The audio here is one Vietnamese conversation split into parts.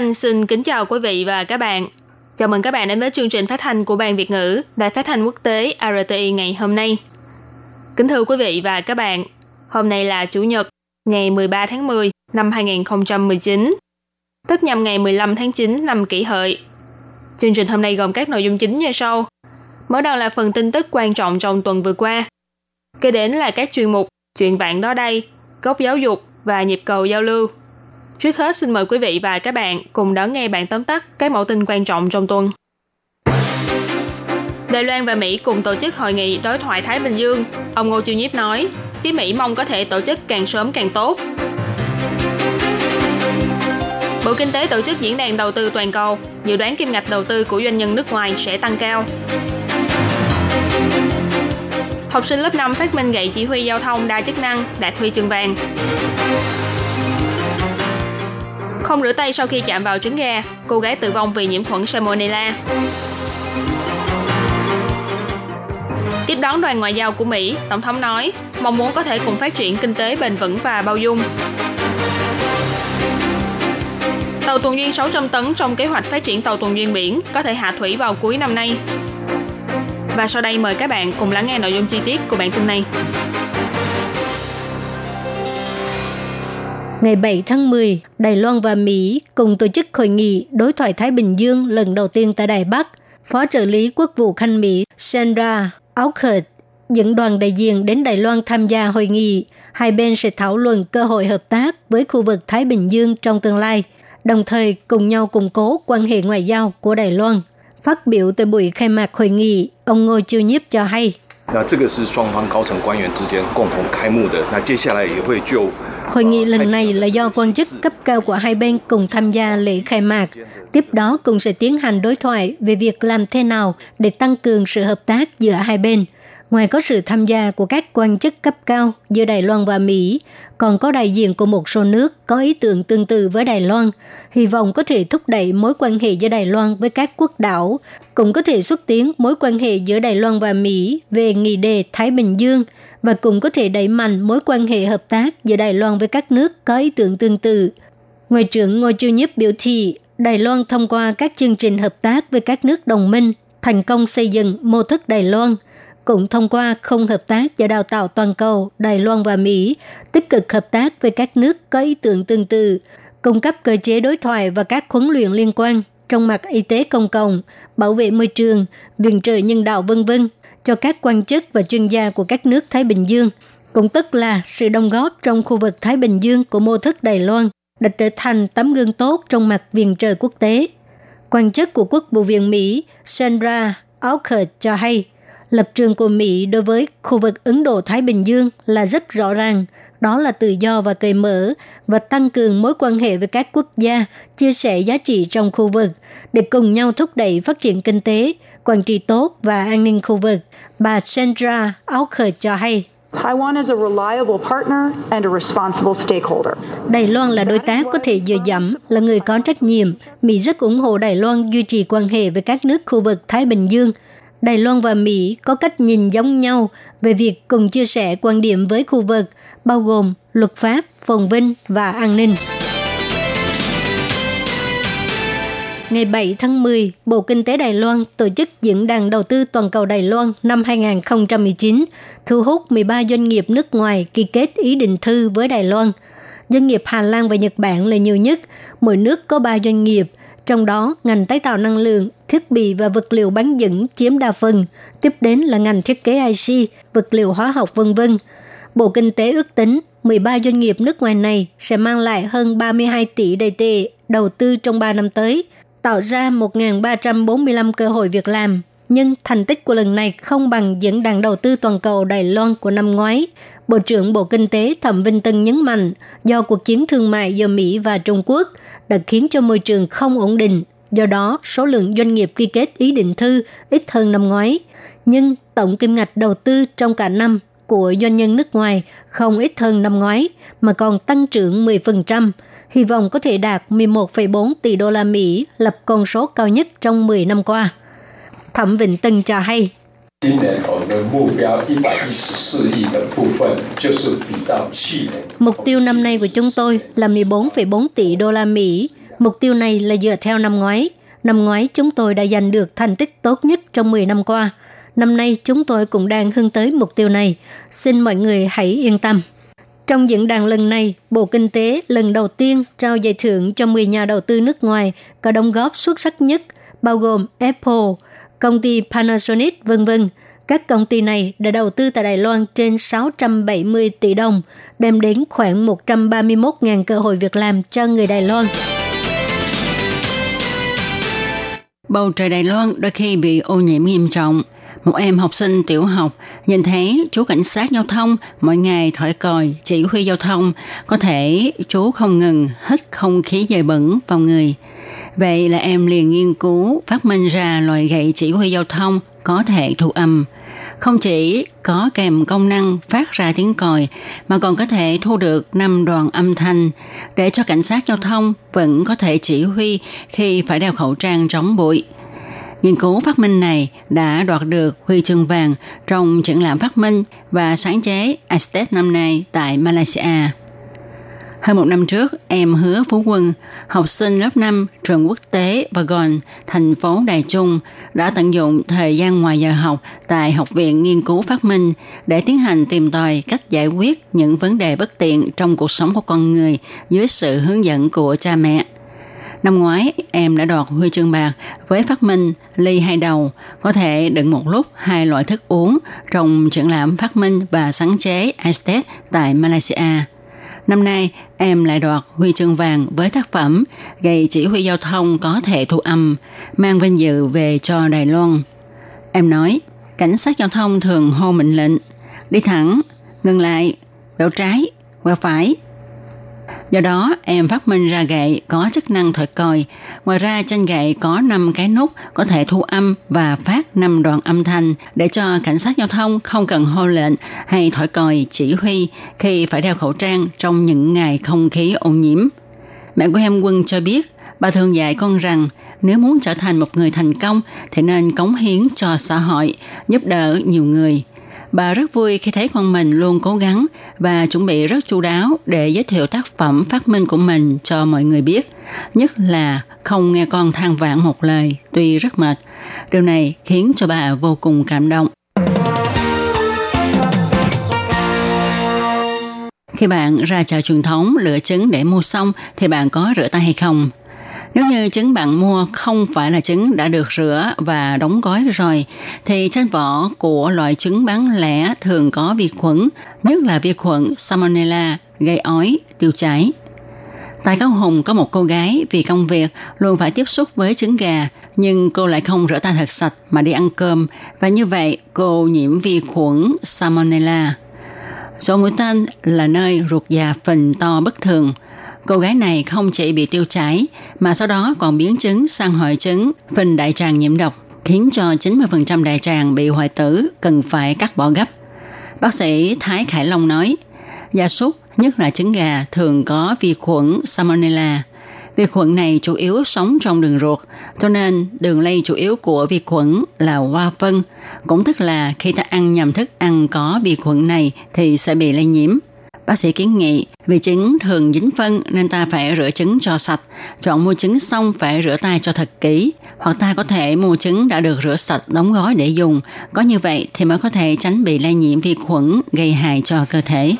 Anh xin kính chào quý vị và các bạn. Chào mừng các bạn đến với chương trình phát thanh của Ban Việt ngữ Đài Phát thanh Quốc tế RTI ngày hôm nay. Kính thưa quý vị và các bạn, hôm nay là Chủ nhật, ngày 13 tháng 10 năm 2019, tức nhằm ngày 15 tháng 9 năm kỷ hợi. Chương trình hôm nay gồm các nội dung chính như sau. Mở đầu là phần tin tức quan trọng trong tuần vừa qua. Kế đến là các chuyên mục Chuyện bạn đó đây, Góc giáo dục và Nhịp cầu giao lưu. Trước hết xin mời quý vị và các bạn cùng đón nghe bản tóm tắt các mẫu tin quan trọng trong tuần. Đài Loan và Mỹ cùng tổ chức hội nghị đối thoại Thái Bình Dương. Ông Ngô Chiêu Nhiếp nói, phía Mỹ mong có thể tổ chức càng sớm càng tốt. Bộ Kinh tế tổ chức diễn đàn đầu tư toàn cầu, dự đoán kim ngạch đầu tư của doanh nhân nước ngoài sẽ tăng cao. Học sinh lớp 5 phát minh gậy chỉ huy giao thông đa chức năng đạt huy chương vàng. Không rửa tay sau khi chạm vào trứng gà, cô gái tử vong vì nhiễm khuẩn Salmonella. Tiếp đón đoàn ngoại giao của Mỹ, Tổng thống nói mong muốn có thể cùng phát triển kinh tế bền vững và bao dung. Tàu tuần duyên 600 tấn trong kế hoạch phát triển tàu tuần duyên biển có thể hạ thủy vào cuối năm nay. Và sau đây mời các bạn cùng lắng nghe nội dung chi tiết của bản tin này. Ngày 7 tháng 10, Đài Loan và Mỹ cùng tổ chức hội nghị đối thoại Thái Bình Dương lần đầu tiên tại Đài Bắc. Phó trợ lý quốc vụ Khanh Mỹ Sandra Auckert dẫn đoàn đại diện đến Đài Loan tham gia hội nghị. Hai bên sẽ thảo luận cơ hội hợp tác với khu vực Thái Bình Dương trong tương lai, đồng thời cùng nhau củng cố quan hệ ngoại giao của Đài Loan. Phát biểu tại buổi khai mạc hội nghị, ông Ngô Chiêu Nhiếp cho hay. 那这个是双方高层官员之间共同开幕的。那接下来也会就 Hội nghị lần này là do quan chức cấp cao của hai bên cùng tham gia lễ khai mạc. Tiếp đó cùng sẽ tiến hành đối thoại về việc làm thế nào để tăng cường sự hợp tác giữa hai bên. Ngoài có sự tham gia của các quan chức cấp cao giữa Đài Loan và Mỹ, còn có đại diện của một số nước có ý tưởng tương tự với Đài Loan, hy vọng có thể thúc đẩy mối quan hệ giữa Đài Loan với các quốc đảo, cũng có thể xúc tiến mối quan hệ giữa Đài Loan và Mỹ về nghị đề Thái Bình Dương và cũng có thể đẩy mạnh mối quan hệ hợp tác giữa Đài Loan với các nước có ý tưởng tương tự. Ngoại trưởng Ngô Chiêu Nhiếp biểu thị, Đài Loan thông qua các chương trình hợp tác với các nước đồng minh, thành công xây dựng mô thức Đài Loan – cũng thông qua không hợp tác và đào tạo toàn cầu Đài Loan và Mỹ, tích cực hợp tác với các nước có ý tưởng tương tự, cung cấp cơ chế đối thoại và các huấn luyện liên quan trong mặt y tế công cộng, bảo vệ môi trường, viện trợ nhân đạo vân vân cho các quan chức và chuyên gia của các nước Thái Bình Dương, cũng tức là sự đóng góp trong khu vực Thái Bình Dương của mô thức Đài Loan đã trở thành tấm gương tốt trong mặt viện trợ quốc tế. Quan chức của Quốc vụ viện Mỹ Sandra Auker cho hay, lập trường của Mỹ đối với khu vực Ấn Độ-Thái Bình Dương là rất rõ ràng, đó là tự do và cởi mở và tăng cường mối quan hệ với các quốc gia, chia sẻ giá trị trong khu vực để cùng nhau thúc đẩy phát triển kinh tế, quản trị tốt và an ninh khu vực. Bà Sandra Auker cho hay. Taiwan is a reliable partner and a responsible stakeholder. Đài Loan là đối tác có thể dựa dẫm, là người có trách nhiệm. Mỹ rất ủng hộ Đài Loan duy trì quan hệ với các nước khu vực Thái Bình Dương – Đài Loan và Mỹ có cách nhìn giống nhau về việc cùng chia sẻ quan điểm với khu vực, bao gồm luật pháp, phồn vinh và an ninh. Ngày 7 tháng 10, Bộ Kinh tế Đài Loan tổ chức diễn đàn đầu tư toàn cầu Đài Loan năm 2019, thu hút 13 doanh nghiệp nước ngoài ký kết ý định thư với Đài Loan. Doanh nghiệp Hà Lan và Nhật Bản là nhiều nhất, mỗi nước có 3 doanh nghiệp, trong đó ngành tái tạo năng lượng, thiết bị và vật liệu bán dẫn chiếm đa phần, tiếp đến là ngành thiết kế IC, vật liệu hóa học vân vân. Bộ Kinh tế ước tính 13 doanh nghiệp nước ngoài này sẽ mang lại hơn 32 tỷ đầy tệ đầu tư trong 3 năm tới, tạo ra 1.345 cơ hội việc làm. nhưng thành tích của lần này không bằng diễn đàn đầu tư toàn cầu Đài Loan của năm ngoái. Bộ trưởng Bộ Kinh tế Thẩm Vinh Tân nhấn mạnh, do cuộc chiến thương mại giữa Mỹ và Trung Quốc đã khiến cho môi trường không ổn định, do đó số lượng doanh nghiệp ký kết ý định thư ít hơn năm ngoái. Nhưng tổng kim ngạch đầu tư trong cả năm của doanh nhân nước ngoài không ít hơn năm ngoái mà còn tăng trưởng 10%, hy vọng có thể đạt 11,4 tỷ đô la Mỹ, lập con số cao nhất trong 10 năm qua. Thẩm Vịnh Tân cho hay. Mục tiêu năm nay của chúng tôi là 14,4 tỷ đô la Mỹ. Mục tiêu này là dựa theo năm ngoái. Năm ngoái chúng tôi đã giành được thành tích tốt nhất trong 10 năm qua – Năm nay chúng tôi cũng đang hướng tới mục tiêu này. Xin mọi người hãy yên tâm. Trong diễn đàn lần này, Bộ Kinh tế lần đầu tiên trao giải thưởng cho 10 nhà đầu tư nước ngoài có đóng góp xuất sắc nhất, bao gồm Apple, công ty Panasonic, vân vân. Các công ty này đã đầu tư tại Đài Loan trên 670 tỷ đồng, đem đến khoảng 131.000 cơ hội việc làm cho người Đài Loan. Bầu trời Đài Loan đôi khi bị ô nhiễm nghiêm trọng. Một em học sinh tiểu học nhìn thấy chú cảnh sát giao thông mỗi ngày thổi còi chỉ huy giao thông, có thể chú không ngừng hít không khí dày bẩn vào người. Vậy là em liền nghiên cứu phát minh ra loại gậy chỉ huy giao thông có thể thu âm. Không chỉ có kèm công năng phát ra tiếng còi mà còn có thể thu được năm đoạn âm thanh để cho cảnh sát giao thông vẫn có thể chỉ huy khi phải đeo khẩu trang chống bụi. Nghiên cứu phát minh này đã đoạt được huy chương vàng trong triển lãm phát minh và sáng chế Aztec năm nay tại Malaysia. Hơn một năm trước, em Hứa Phú Quân, học sinh lớp 5 trường quốc tế Vagon, thành phố Đài Trung, đã tận dụng thời gian ngoài giờ học tại Học viện Nghiên cứu Phát minh để tiến hành tìm tòi cách giải quyết những vấn đề bất tiện trong cuộc sống của con người dưới sự hướng dẫn của cha mẹ. Năm ngoái, em đã đoạt huy chương bạc với phát minh ly hai đầu, có thể đựng một lúc hai loại thức uống trong triển lãm phát minh và sáng chế Estet tại Malaysia. Năm nay, em lại đoạt huy chương vàng với tác phẩm gây chỉ huy giao thông có thể thu âm, mang vinh dự về cho Đài Loan. Em nói, cảnh sát giao thông thường hô mệnh lệnh, đi thẳng, ngừng lại, quẹo trái, quẹo phải. Do đó, em phát minh ra gậy có chức năng thổi còi. Ngoài ra, trên gậy có 5 cái nút có thể thu âm và phát 5 đoạn âm thanh để cho cảnh sát giao thông không cần hô lệnh hay thổi còi chỉ huy khi phải đeo khẩu trang trong những ngày không khí ô nhiễm. Mẹ của em Quân cho biết, bà thường dạy con rằng nếu muốn trở thành một người thành công thì nên cống hiến cho xã hội, giúp đỡ nhiều người. Bà rất vui khi thấy con mình luôn cố gắng và chuẩn bị rất chu đáo để giới thiệu tác phẩm phát minh của mình cho mọi người biết. Nhất là không nghe con than vãn một lời, tuy rất mệt. Điều này khiến cho bà vô cùng cảm động. Khi bạn ra chợ truyền thống lựa trứng để mua xong thì bạn có rửa tay hay không? Nếu như trứng bạn mua không phải là trứng đã được rửa và đóng gói rồi, thì trên vỏ của loại trứng bán lẻ thường có vi khuẩn, nhất là vi khuẩn Salmonella gây ói, tiêu chảy. Tại Cao Hùng có một cô gái vì công việc luôn phải tiếp xúc với trứng gà, nhưng cô lại không rửa tay thật sạch mà đi ăn cơm, và như vậy cô nhiễm vi khuẩn Salmonella. Chỗ mũi tên là nơi ruột già phình to bất thường. Cô gái này không chỉ bị tiêu chảy mà sau đó còn biến chứng sang hội chứng phình đại tràng nhiễm độc, khiến cho 90% đại tràng bị hoại tử cần phải cắt bỏ gấp. Bác sĩ Thái Khải Long nói, gia súc, nhất là trứng gà, thường có vi khuẩn Salmonella. Vi khuẩn này chủ yếu sống trong đường ruột, cho nên đường lây chủ yếu của vi khuẩn là hoa phân, cũng tức là khi ta ăn nhầm thức ăn có vi khuẩn này thì sẽ bị lây nhiễm. Bác sĩ kiến nghị vì trứng thường dính phân nên ta phải rửa trứng cho sạch. Chọn mua trứng xong phải rửa tay cho thật kỹ. Hoặc ta có thể mua trứng đã được rửa sạch đóng gói để dùng. Có như vậy thì mới có thể tránh bị lây nhiễm vi khuẩn gây hại cho cơ thể.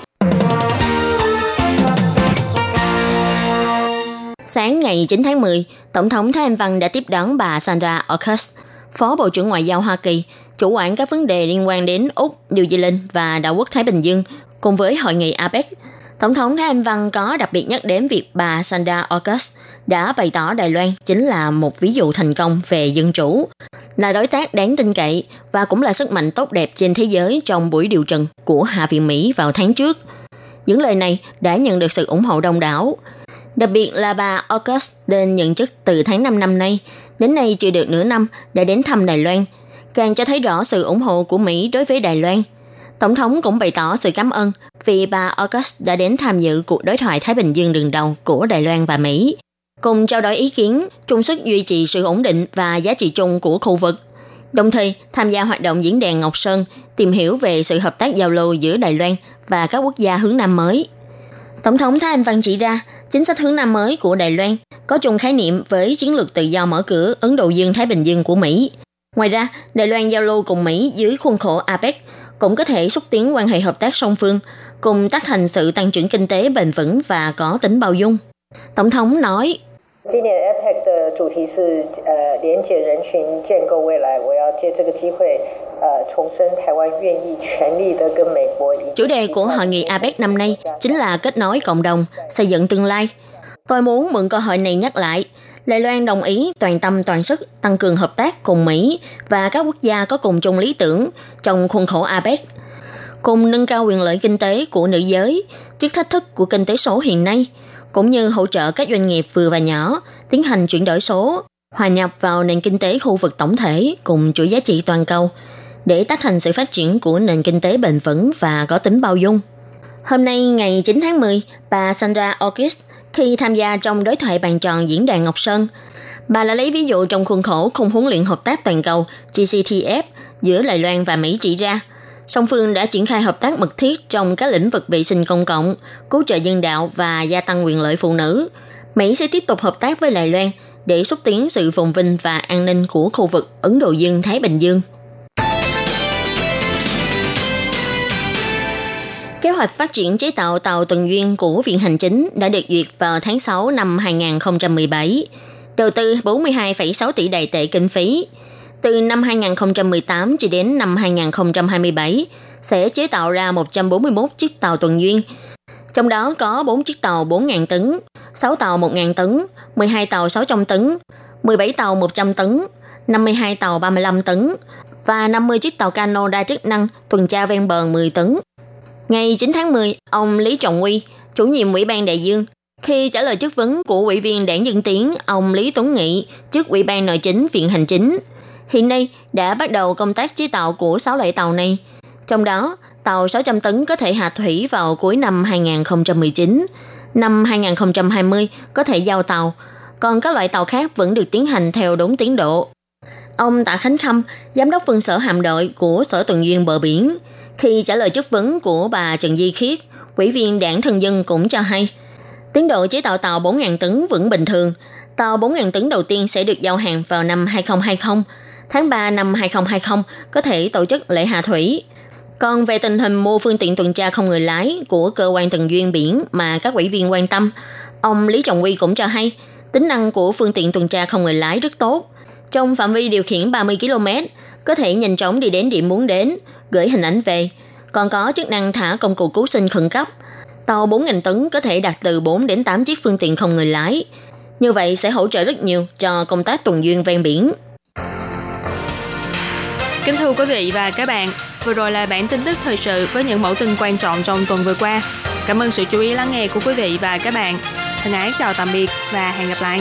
Sáng ngày 9 tháng 10, Tổng thống Thái Anh Văn đã tiếp đón bà Sandra August, Phó Bộ trưởng Ngoại giao Hoa Kỳ, chủ quản các vấn đề liên quan đến Úc, New Zealand và Đảo quốc Thái Bình Dương, cùng với hội nghị APEC. Tổng thống Thái Anh Văn có đặc biệt nhắc đến việc bà Sandra August đã bày tỏ Đài Loan chính là một ví dụ thành công về dân chủ, là đối tác đáng tin cậy và cũng là sức mạnh tốt đẹp trên thế giới trong buổi điều trần của Hạ viện Mỹ vào tháng trước. Những lời này đã nhận được sự ủng hộ đông đảo. Đặc biệt là bà August lên nhận chức từ tháng 5 năm nay, đến nay chưa được nửa năm đã đến thăm Đài Loan, càng cho thấy rõ sự ủng hộ của Mỹ đối với Đài Loan. Tổng thống cũng bày tỏ sự cảm ơn vì bà August đã đến tham dự cuộc đối thoại Thái Bình Dương đường đầu của Đài Loan và Mỹ, cùng trao đổi ý kiến, chung sức duy trì sự ổn định và giá trị chung của khu vực. Đồng thời, tham gia hoạt động diễn đàn Ngọc Sơn, tìm hiểu về sự hợp tác giao lưu giữa Đài Loan và các quốc gia hướng Nam mới. Tổng thống Thái Anh Văn chỉ ra, chính sách hướng Nam mới của Đài Loan có chung khái niệm với chiến lược tự do mở cửa Ấn Độ Dương-Thái Bình Dương của Mỹ. Ngoài ra, Đài Loan giao lưu cùng Mỹ dưới khuôn khổ APEC cũng có thể xúc tiến quan hệ hợp tác song phương, cùng tác thành sự tăng trưởng kinh tế bền vững và có tính bao dung. Tổng thống nói, Chủ đề của hội nghị APEC năm nay chính là kết nối cộng đồng, xây dựng tương lai. Tôi muốn mượn cơ hội này nhắc lại, Lê Loan đồng ý toàn tâm toàn sức tăng cường hợp tác cùng Mỹ và các quốc gia có cùng chung lý tưởng trong khuôn khổ APEC, cùng nâng cao quyền lợi kinh tế của nữ giới trước thách thức của kinh tế số hiện nay – cũng như hỗ trợ các doanh nghiệp vừa và nhỏ tiến hành chuyển đổi số, hòa nhập vào nền kinh tế khu vực tổng thể cùng chuỗi giá trị toàn cầu để tác thành sự phát triển của nền kinh tế bền vững và có tính bao dung. Hôm nay ngày 9 tháng 10, bà Sandra August khi tham gia trong đối thoại bàn tròn diễn đàn Ngọc Sơn, bà đã lấy ví dụ trong khuôn khổ khung huấn luyện hợp tác toàn cầu GCTF giữa Đài Loan và Mỹ chỉ ra – song phương đã triển khai hợp tác mật thiết trong các lĩnh vực vệ sinh công cộng, cứu trợ nhân đạo và gia tăng quyền lợi phụ nữ. Mỹ sẽ tiếp tục hợp tác với Đài Loan để xúc tiến sự phồn vinh và an ninh của khu vực Ấn Độ Dương-Thái Bình Dương. Hoạch phát triển chế tạo tàu tuần duyên của Viện Hành Chính đã được duyệt vào tháng 6 năm 2017, đầu tư 42,6 tỷ đài tệ kinh phí, từ năm 2018 cho đến năm 2027 sẽ chế tạo ra 141 chiếc tàu tuần duyên. Trong đó có 4 chiếc tàu 4.000 tấn, 6 tàu 1.000 tấn, 12 tàu 600 tấn, 17 tàu 100 tấn, 52 tàu 35 tấn và 50 chiếc tàu cano đa chức năng tuần tra ven bờ 10 tấn. Ngày 9 tháng 10, ông Lý Trọng Huy, chủ nhiệm Ủy ban Đại Dương, khi trả lời chất vấn của Ủy viên Đảng Dân Tiến, ông Lý Tuấn Nghị trước Ủy ban Nội chính Viện Hành Chính, hiện nay đã bắt đầu công tác chế tạo của 6 loại tàu này. Trong đó, tàu 600 tấn có thể hạ thủy vào cuối năm 2019, năm 2020 có thể giao tàu, còn các loại tàu khác vẫn được tiến hành theo đúng tiến độ. Ông Tạ Khánh Khâm, giám đốc phân sở hạm đội của Sở Tuần duyên bờ biển, khi trả lời chất vấn của bà Trần Di Khiết, ủy viên đảng thân dân cũng cho hay, tiến độ chế tạo tàu 4.000 tấn vẫn bình thường. Tàu 4.000 tấn đầu tiên sẽ được giao hàng vào năm 2020, tháng 3 năm 2020 có thể tổ chức lễ hạ thủy. Còn về tình hình mua phương tiện tuần tra không người lái của cơ quan tuần duyên biển mà các ủy viên quan tâm, ông Lý Trọng Quy cũng cho hay tính năng của phương tiện tuần tra không người lái rất tốt. Trong phạm vi điều khiển 30 km, có thể nhanh chóng đi đến điểm muốn đến, gửi hình ảnh về. Còn có chức năng thả công cụ cứu sinh khẩn cấp. Tàu 4.000 tấn có thể đặt từ 4 đến 8 chiếc phương tiện không người lái. Như vậy sẽ hỗ trợ rất nhiều cho công tác tuần duyên ven biển. Kính thưa quý vị và các bạn, vừa rồi là bản tin tức thời sự với những mẫu tin quan trọng trong tuần vừa qua. Cảm ơn sự chú ý lắng nghe của quý vị và các bạn. Thân ái chào tạm biệt và hẹn gặp lại.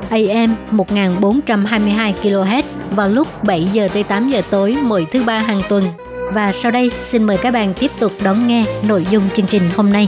AM 1422 kHz vào lúc 7 giờ tới 8 giờ tối mỗi thứ ba hàng tuần. Và sau đây, xin mời các bạn tiếp tục đón nghe nội dung chương trình hôm nay.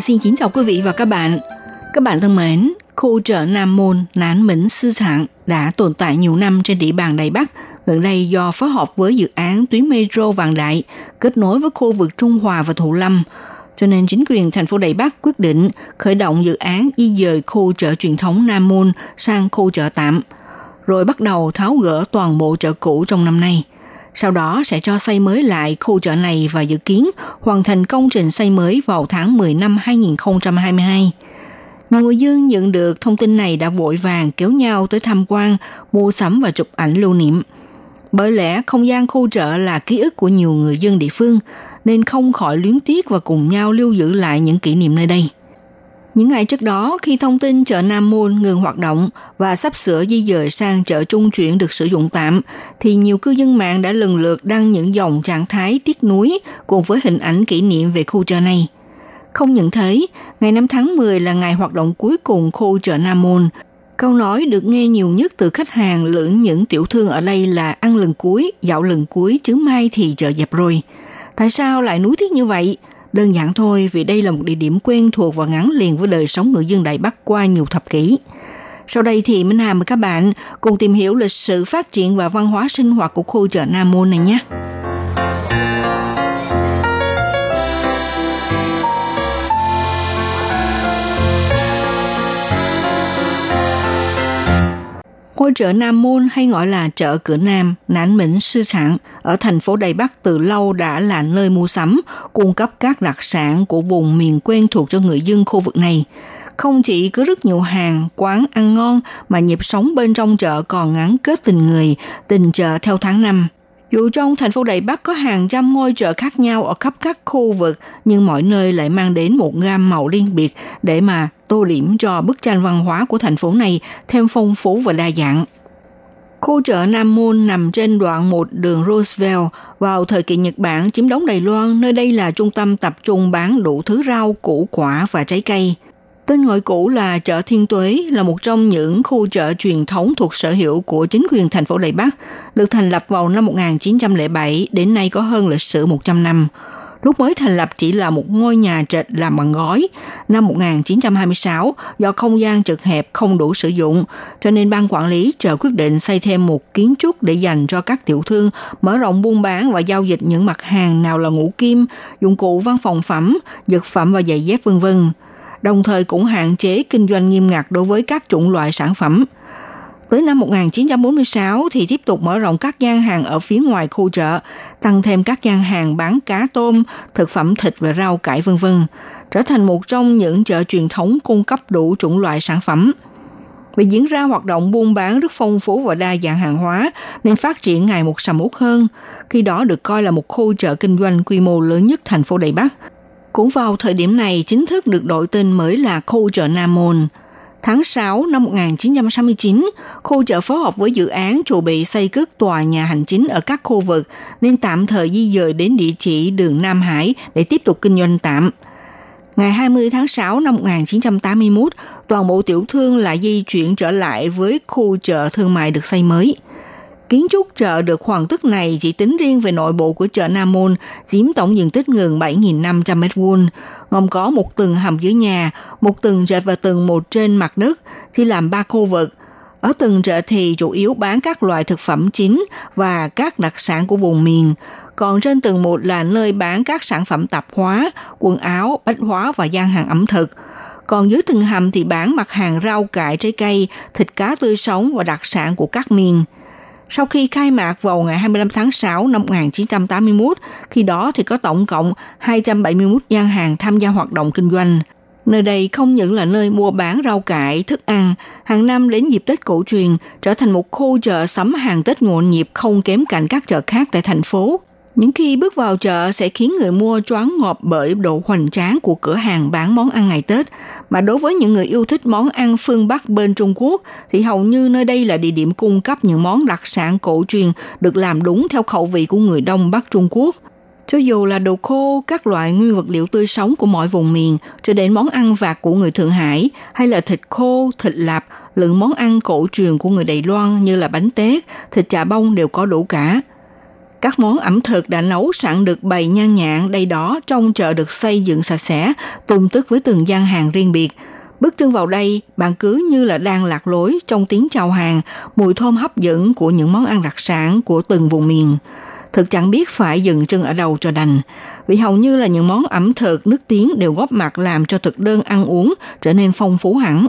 Hà xin kính chào quý vị và các bạn. Các bạn thân mến, khu chợ Nam Môn, Nán Mĩnh Sư Sản đã tồn tại nhiều năm trên địa bàn Đài Bắc, gần đây do phối hợp với dự án tuyến metro Vàng Đại kết nối với khu vực Trung Hòa và Thụ Lâm, cho nên chính quyền thành phố Đài Bắc quyết định khởi động dự án di dời khu chợ truyền thống Nam Môn sang khu chợ tạm, rồi bắt đầu tháo gỡ toàn bộ chợ cũ trong năm nay. Sau đó sẽ cho xây mới lại khu chợ này và dự kiến hoàn thành công trình xây mới vào tháng 10 năm 2022. Nhiều người dân nhận được thông tin này đã vội vàng kéo nhau tới tham quan, mua sắm và chụp ảnh lưu niệm. Bởi lẽ không gian khu chợ là ký ức của nhiều người dân địa phương, nên không khỏi luyến tiếc và cùng nhau lưu giữ lại những kỷ niệm nơi đây. Những ngày trước đó, khi thông tin chợ Nam Môn ngừng hoạt động và sắp sửa di dời sang chợ trung chuyển được sử dụng tạm, thì nhiều cư dân mạng đã lần lượt đăng những dòng trạng thái tiếc nuối cùng với hình ảnh kỷ niệm về khu chợ này. Không những thế, ngày 5 tháng 10 là ngày hoạt động cuối cùng khu chợ Nam Môn. Câu nói được nghe nhiều nhất từ khách hàng lẫn những tiểu thương ở đây là ăn lần cuối, dạo lần cuối chứ mai thì chợ dẹp rồi. Tại sao lại nuối tiếc như vậy? Đơn giản thôi, vì đây là một địa điểm quen thuộc và gắn liền với đời sống người dân Đại Bắc qua nhiều thập kỷ. Sau đây thì Minh Hà mời các bạn cùng tìm hiểu lịch sử phát triển và văn hóa sinh hoạt của khu chợ Nam Môn này nhé. Ngôi chợ Nam Môn hay gọi là chợ cửa Nam, nán Mĩnh Sư Sản ở thành phố Đài Bắc từ lâu đã là nơi mua sắm, cung cấp các đặc sản của vùng miền quen thuộc cho người dân khu vực này. Không chỉ có rất nhiều hàng, quán ăn ngon mà nhịp sống bên trong chợ còn ngắn kết tình người, tình chợ theo tháng năm. Dù trong thành phố Đài Bắc có hàng trăm ngôi chợ khác nhau ở khắp các khu vực, nhưng mọi nơi lại mang đến một gam màu riêng biệt để mà tô điểm cho bức tranh văn hóa của thành phố này thêm phong phú và đa dạng. Khu chợ Nam Môn nằm trên đoạn một đường Roosevelt. Vào thời kỳ Nhật Bản chiếm đóng Đài Loan, nơi đây là trung tâm tập trung bán đủ thứ rau, củ quả và trái cây. Tên gọi cũ là chợ Thiên Tuế là một trong những khu chợ truyền thống thuộc sở hữu của chính quyền thành phố Đài Bắc, được thành lập vào năm 1907, đến nay có hơn lịch sử 100 năm. Lúc mới thành lập chỉ là một ngôi nhà trệt làm bằng gói. Năm 1926, do không gian chật hẹp không đủ sử dụng, cho nên ban quản lý chờ quyết định xây thêm một kiến trúc để dành cho các tiểu thương mở rộng buôn bán và giao dịch những mặt hàng nào là ngũ kim, dụng cụ văn phòng phẩm, dược phẩm và giày dép vân vân đồng thời cũng hạn chế kinh doanh nghiêm ngặt đối với các chủng loại sản phẩm. Tới năm 1946 thì tiếp tục mở rộng các gian hàng ở phía ngoài khu chợ, tăng thêm các gian hàng bán cá tôm, thực phẩm thịt và rau cải vân vân, trở thành một trong những chợ truyền thống cung cấp đủ chủng loại sản phẩm. Vì diễn ra hoạt động buôn bán rất phong phú và đa dạng hàng hóa nên phát triển ngày một sầm uất hơn, khi đó được coi là một khu chợ kinh doanh quy mô lớn nhất thành phố Đài Bắc, cũng vào thời điểm này chính thức được đổi tên mới là khu chợ Nam Môn. Tháng 6 năm 1969, khu chợ phối hợp với dự án chuẩn bị xây cất tòa nhà hành chính ở các khu vực nên tạm thời di dời đến địa chỉ đường Nam Hải để tiếp tục kinh doanh tạm. Ngày 20 tháng 6 năm 1981, toàn bộ tiểu thương lại di chuyển trở lại với khu chợ thương mại được xây mới. Kiến trúc chợ được hoàn tất này chỉ tính riêng về nội bộ của chợ Nam Môn, chiếm tổng diện tích gần 7.500 m2, gồm có một tầng hầm dưới nhà, một tầng trệt và tầng một trên mặt đất, chỉ làm ba khu vực. Ở tầng chợ thì chủ yếu bán các loại thực phẩm chính và các đặc sản của vùng miền. Còn trên tầng một là nơi bán các sản phẩm tạp hóa, quần áo, bách hóa và gian hàng ẩm thực. Còn dưới tầng hầm thì bán mặt hàng rau cải, trái cây, thịt cá tươi sống và đặc sản của các miền. Sau khi khai mạc vào ngày 25 tháng 6 năm 1981, khi đó thì có tổng cộng 271 gian hàng tham gia hoạt động kinh doanh. Nơi đây không những là nơi mua bán rau cải, thức ăn, hàng năm đến dịp Tết cổ truyền trở thành một khu chợ sắm hàng Tết nhộn nhịp không kém cạnh các chợ khác tại thành phố. Những khi bước vào chợ sẽ khiến người mua choáng ngợp bởi độ hoành tráng của cửa hàng bán món ăn ngày Tết. Mà đối với những người yêu thích món ăn phương Bắc bên Trung Quốc thì hầu như nơi đây là địa điểm cung cấp những món đặc sản cổ truyền được làm đúng theo khẩu vị của người Đông Bắc Trung Quốc. Cho dù là đồ khô, các loại nguyên vật liệu tươi sống của mọi vùng miền, cho đến món ăn vặt của người Thượng Hải, hay là thịt khô, thịt lạp, lượng món ăn cổ truyền của người Đài Loan như là bánh tét, thịt chả bông đều có đủ cả. Các món ẩm thực đã nấu sẵn được bày nhan nhạn đây đó trong chợ được xây dựng sạch sẽ, tung tức với từng gian hàng riêng biệt. Bước chân vào đây, bạn cứ như là đang lạc lối trong tiếng chào hàng, mùi thơm hấp dẫn của những món ăn đặc sản của từng vùng miền. Thực chẳng biết phải dừng chân ở đâu cho đành, vì hầu như là những món ẩm thực nước tiếng đều góp mặt làm cho thực đơn ăn uống trở nên phong phú hẳn.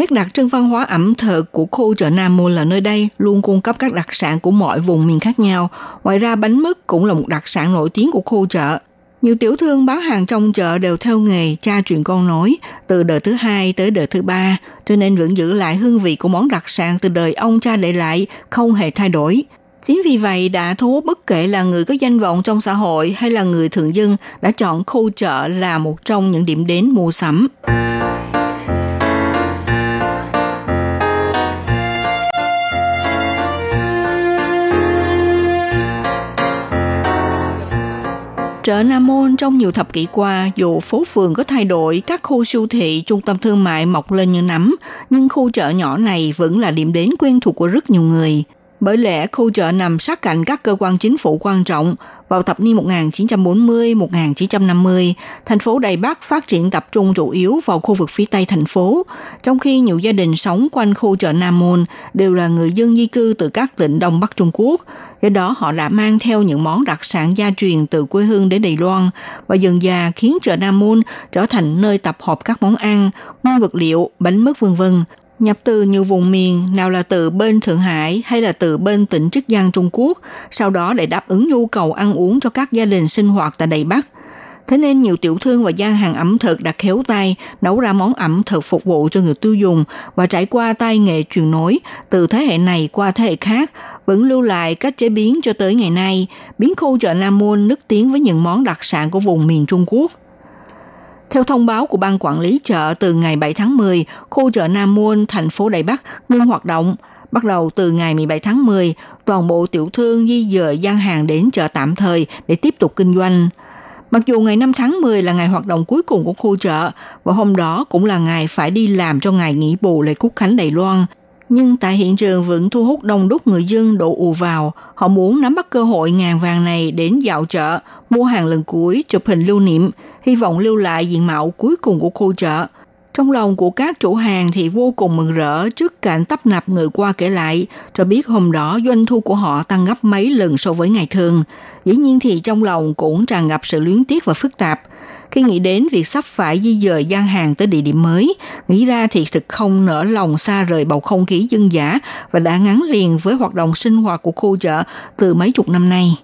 Nét đặc trưng văn hóa ẩm thực của khu chợ Nam Môn là nơi đây luôn cung cấp các đặc sản của mọi vùng miền khác nhau. Ngoài ra bánh mứt cũng là một đặc sản nổi tiếng của khu chợ. Nhiều tiểu thương bán hàng trong chợ đều theo nghề cha truyền con nối từ đời thứ hai tới đời thứ ba, cho nên vẫn giữ lại hương vị của món đặc sản từ đời ông cha để lại không hề thay đổi. Chính vì vậy đã thu hút bất kể là người có danh vọng trong xã hội hay là người thường dân đã chọn khu chợ là một trong những điểm đến mua sắm. Chợ Nam Môn trong nhiều thập kỷ qua, dù phố phường có thay đổi, các khu siêu thị, trung tâm thương mại mọc lên như nấm, nhưng khu chợ nhỏ này vẫn là điểm đến quen thuộc của rất nhiều người. Bởi lẽ khu chợ nằm sát cạnh các cơ quan chính phủ quan trọng. Vào thập niên 1940-1950, thành phố Đài Bắc phát triển tập trung chủ yếu vào khu vực phía Tây thành phố, trong khi nhiều gia đình sống quanh khu chợ Nam Môn đều là người dân di cư từ các tỉnh Đông Bắc Trung Quốc. Do đó họ đã mang theo những món đặc sản gia truyền từ quê hương đến Đài Loan và dần dà khiến chợ Nam Môn trở thành nơi tập hợp các món ăn, nguyên vật liệu, bánh mứt vân vân nhập từ nhiều vùng miền, nào là từ bên Thượng Hải hay là từ bên tỉnh Trích Giang Trung Quốc, sau đó để đáp ứng nhu cầu ăn uống cho các gia đình sinh hoạt tại Đài Bắc. Thế nên nhiều tiểu thương và gian hàng ẩm thực đã khéo tay nấu ra món ẩm thực phục vụ cho người tiêu dùng và trải qua tay nghề truyền nối từ thế hệ này qua thế hệ khác, vẫn lưu lại cách chế biến cho tới ngày nay, biến khu chợ Nam Môn nức tiếng với những món đặc sản của vùng miền Trung Quốc. Theo thông báo của ban quản lý chợ từ ngày 7 tháng 10, khu chợ Nam Môn, thành phố Đài Bắc ngưng hoạt động. Bắt đầu từ ngày 17 tháng 10, toàn bộ tiểu thương di dời gian hàng đến chợ tạm thời để tiếp tục kinh doanh. Mặc dù ngày 5 tháng 10 là ngày hoạt động cuối cùng của khu chợ, và hôm đó cũng là ngày phải đi làm cho ngày nghỉ bù lễ Quốc Khánh Đài Loan, nhưng tại hiện trường vẫn thu hút đông đúc người dân đổ ù vào. Họ muốn nắm bắt cơ hội ngàn vàng này đến dạo chợ, mua hàng lần cuối, chụp hình lưu niệm, hy vọng lưu lại diện mạo cuối cùng của khu chợ. Trong lòng của các chủ hàng thì vô cùng mừng rỡ trước cảnh tấp nập người qua kể lại, cho biết hôm đó doanh thu của họ tăng gấp mấy lần so với ngày thường. Dĩ nhiên thì trong lòng cũng tràn ngập sự luyến tiếc và phức tạp. Khi nghĩ đến việc sắp phải di dời gian hàng tới địa điểm mới, nghĩ ra thì thực không nở lòng xa rời bầu không khí dân giả và đã ngắn liền với hoạt động sinh hoạt của khu chợ từ mấy chục năm nay.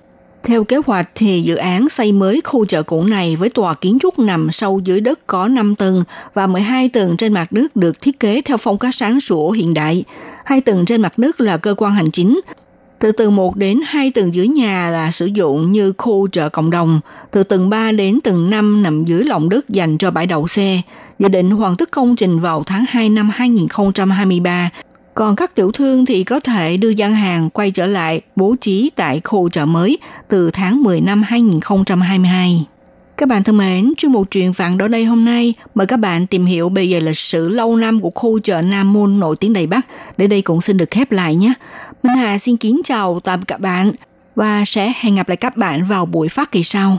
Theo kế hoạch thì dự án xây mới khu chợ cũ này với tòa kiến trúc nằm sâu dưới đất có 5 tầng và 12 tầng trên mặt nước được thiết kế theo phong cách sáng sủa hiện đại. Hai tầng trên mặt nước là cơ quan hành chính, từ tầng 1 đến 2 tầng dưới nhà là sử dụng như khu chợ cộng đồng. Từ tầng 3 đến tầng 5 nằm dưới lòng đất dành cho bãi đậu xe. Dự định hoàn tất công trình vào tháng 2 năm 2023. Còn các tiểu thương thì có thể đưa gian hàng quay trở lại bố trí tại khu chợ mới từ tháng 10 năm 2022. Các bạn thân mến, chuyên mục truyền vạn đó đây hôm nay mời các bạn tìm hiểu bây giờ lịch sử lâu năm của khu chợ Nam Môn nổi tiếng Đầy Bắc. Đến đây cũng xin được khép lại nhé. Minh Hà xin kính chào tạm các bạn và sẽ hẹn gặp lại các bạn vào buổi phát kỳ sau.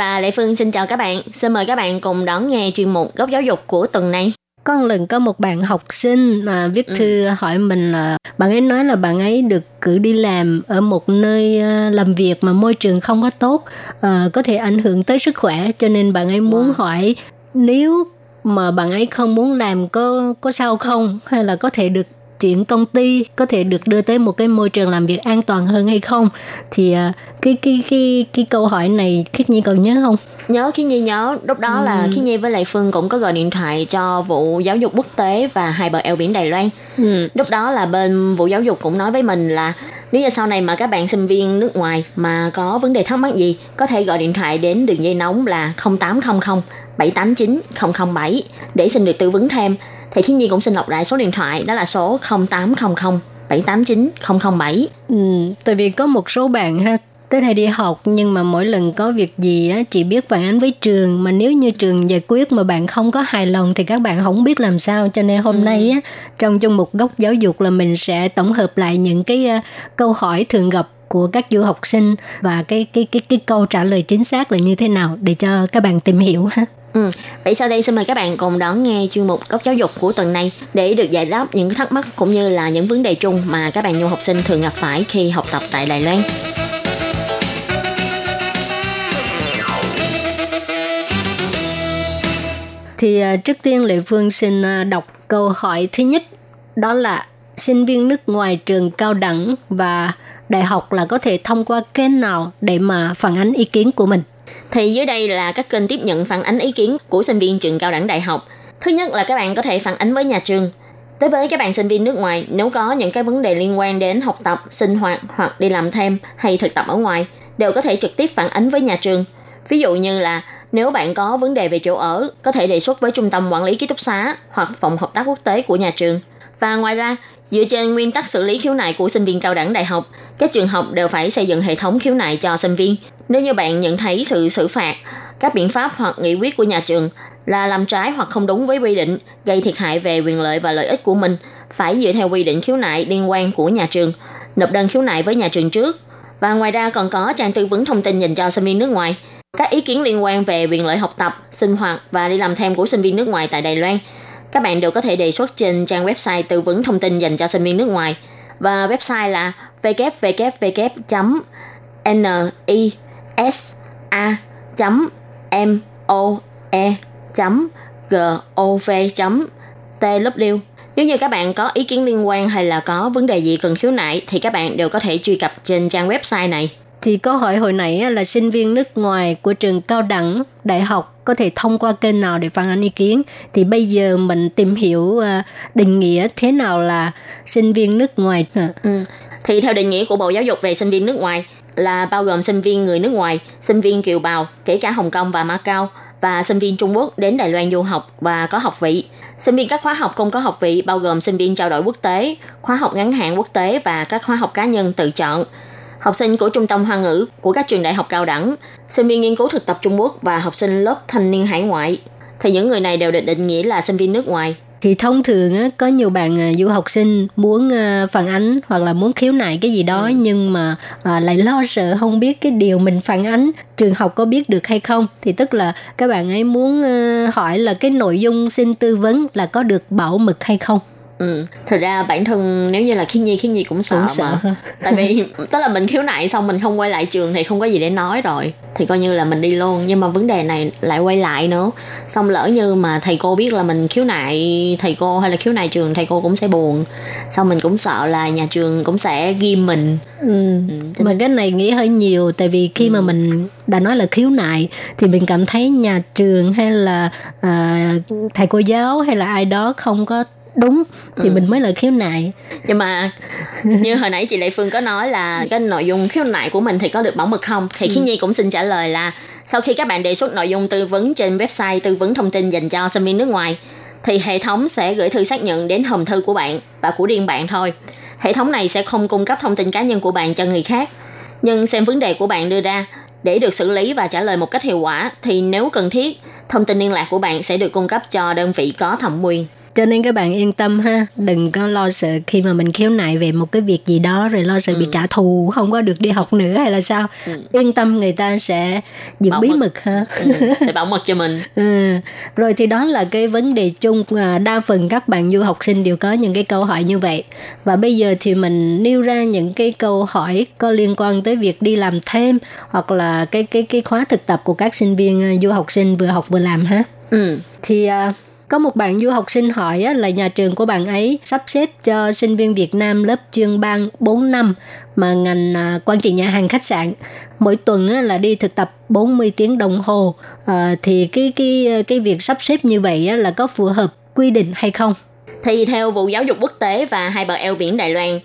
Và Lệ Phương xin chào các bạn. Xin mời các bạn cùng đón nghe chuyên mục góc giáo dục của tuần này. Con lần có một bạn học sinh mà viết Ừ. thư hỏi mình là bạn ấy nói là bạn ấy được cử đi làm ở một nơi ờ, làm việc mà môi trường không có tốt, ờ, có thể ảnh hưởng tới sức khỏe cho nên bạn ấy muốn hỏi nếu mà bạn ấy không muốn làm có có sao không hay là có thể được chuyển công ty có thể được đưa tới một cái môi trường làm việc an toàn hơn hay không thì ờ, cái cái cái cái câu hỏi này khiết nhi còn nhớ không Nhớ Khi Nhi nhớ, lúc đó là Khi Nhi với Lệ Phương cũng có gọi điện thoại cho vụ giáo dục quốc tế và hai bờ eo biển Đài Loan. ừ. Lúc đó là bên vụ giáo dục cũng nói với mình là nếu như sau này mà các bạn sinh viên nước ngoài mà có vấn đề thắc mắc gì có thể gọi điện thoại đến đường dây nóng là 0800 789 007 để xin được tư vấn thêm. Thì Khiến Nhi cũng xin đọc lại số điện thoại đó là số 0800 789 007. Ừ, tại vì có một số bạn ha tới đây đi học nhưng mà mỗi lần có việc gì á chỉ biết phản ánh với trường mà nếu như trường giải quyết mà bạn không có hài lòng thì các bạn không biết làm sao cho nên hôm nay á trong chung một góc giáo dục là mình sẽ tổng hợp lại những cái ờ, câu hỏi thường gặp của các du học sinh và cái cái cái cái câu trả lời chính xác là như thế nào để cho các bạn tìm hiểu ha. Ừ. Vậy sau đây xin mời các bạn cùng đón nghe chuyên mục góc giáo dục của tuần này để được giải đáp những thắc mắc cũng như là những vấn đề chung mà các bạn du học sinh thường gặp phải khi học tập tại Đài Loan. Thì à, trước tiên Lệ Phương xin à, đọc câu hỏi thứ nhất, đó là sinh viên nước ngoài trường cao đẳng và đại học là có thể thông qua kênh nào để mà phản ánh ý kiến của mình. Thì dưới đây là các kênh tiếp nhận phản ánh ý kiến của sinh viên trường cao đẳng đại học. Thứ nhất là các bạn có thể phản ánh với nhà trường. Đối với các bạn sinh viên nước ngoài, nếu có những cái vấn đề liên quan đến học tập, sinh hoạt hoặc đi làm thêm hay thực tập ở ngoài, đều có thể trực tiếp phản ánh với nhà trường. Ví dụ như là nếu bạn có vấn đề về chỗ ở, có thể đề xuất với trung tâm quản lý ký túc xá hoặc phòng hợp tác quốc tế của nhà trường. Và ngoài ra, dựa trên nguyên tắc xử lý khiếu nại của sinh viên cao đẳng đại học, các trường học đều phải xây dựng hệ thống khiếu nại cho sinh viên. Nếu như bạn nhận thấy sự xử phạt, các biện pháp hoặc nghị quyết của nhà trường là làm trái hoặc không đúng với quy định, gây thiệt hại về quyền lợi và lợi ích của mình, phải dựa theo quy định khiếu nại liên quan của nhà trường, nộp đơn khiếu nại với nhà trường trước. Và ngoài ra còn có trang tư vấn thông tin dành cho sinh viên nước ngoài. Các ý kiến liên quan về quyền lợi học tập, sinh hoạt và đi làm thêm của sinh viên nước ngoài tại Đài Loan các bạn đều có thể đề xuất trên trang website tư vấn thông tin dành cho sinh viên nước ngoài và website là www.nisa.moe.gov.tw Nếu như các bạn có ý kiến liên quan hay là có vấn đề gì cần khiếu nại thì các bạn đều có thể truy cập trên trang website này. Thì câu hỏi hồi nãy là sinh viên nước ngoài của trường cao đẳng, đại học có thể thông qua kênh nào để phản ánh ý kiến. Thì bây giờ mình tìm hiểu ờ, định nghĩa thế nào là sinh viên nước ngoài. Ừ. Thì theo định nghĩa của Bộ Giáo dục về sinh viên nước ngoài là bao gồm sinh viên người nước ngoài, sinh viên kiều bào, kể cả Hồng Kông và Macau và sinh viên Trung Quốc đến Đài Loan du học và có học vị. Sinh viên các khóa học không có học vị bao gồm sinh viên trao đổi quốc tế, khóa học ngắn hạn quốc tế và các khóa học cá nhân tự chọn. Học sinh của trung tâm hoa ngữ của các trường đại học cao đẳng, sinh viên nghiên cứu thực tập Trung Quốc và học sinh lớp thanh niên hải ngoại. Thì những người này đều được định nghĩa là sinh viên nước ngoài thì thông thường á, có nhiều bạn à, du học sinh muốn à, phản ánh hoặc là muốn khiếu nại cái gì đó ừ. nhưng mà à, lại lo sợ không biết cái điều mình phản ánh trường học có biết được hay không thì tức là các bạn ấy muốn à, hỏi là cái nội dung xin tư vấn là có được bảo mật hay không Ừ. Thực ra bản thân nếu như là khiết nhi khiết nhi cũng sợ, cũng sợ. mà tại vì tức là mình khiếu nại xong mình không quay lại trường thì không có gì để nói rồi thì coi như là mình đi luôn nhưng mà vấn đề này lại quay lại nữa xong lỡ như mà thầy cô biết là mình khiếu nại thầy cô hay là khiếu nại trường thầy cô cũng sẽ buồn xong mình cũng sợ là nhà trường cũng sẽ ghim mình ừ. Ừ, mà cái này nghĩ hơi nhiều tại vì khi ừ. mà mình đã nói là khiếu nại thì mình cảm thấy nhà trường hay là uh, thầy cô giáo hay là ai đó không có đúng thì ừ. mình mới là khiếu nại nhưng mà như hồi nãy chị lệ phương có nói là cái nội dung khiếu nại của mình thì có được bảo mật không? Thì ừ. khiết nhi cũng xin trả lời là sau khi các bạn đề xuất nội dung tư vấn trên website tư vấn thông tin dành cho sinh viên nước ngoài thì hệ thống sẽ gửi thư xác nhận đến hòm thư của bạn và của riêng bạn thôi. Hệ thống này sẽ không cung cấp thông tin cá nhân của bạn cho người khác. Nhưng xem vấn đề của bạn đưa ra để được xử lý và trả lời một cách hiệu quả thì nếu cần thiết thông tin liên lạc của bạn sẽ được cung cấp cho đơn vị có thẩm quyền cho nên các bạn yên tâm ha đừng có lo sợ khi mà mình khiếu nại về một cái việc gì đó rồi lo sợ ừ. bị trả thù không có được đi học nữa hay là sao ừ. yên tâm người ta sẽ giữ bí mật, mật ha ừ, sẽ bảo mật cho mình ừ. rồi thì đó là cái vấn đề chung à, đa phần các bạn du học sinh đều có những cái câu hỏi như vậy và bây giờ thì mình nêu ra những cái câu hỏi có liên quan tới việc đi làm thêm hoặc là cái cái cái khóa thực tập của các sinh viên à, du học sinh vừa học vừa làm ha ừ thì uh, có một bạn du học sinh hỏi là nhà trường của bạn ấy sắp xếp cho sinh viên Việt Nam lớp chuyên ban 4 năm mà ngành à, quản trị nhà hàng khách sạn mỗi tuần là đi thực tập 40 tiếng đồng hồ à, thì cái cái cái việc sắp xếp như vậy là có phù hợp quy định hay không? Thì theo vụ giáo dục quốc tế và hai bờ eo biển Đài Loan,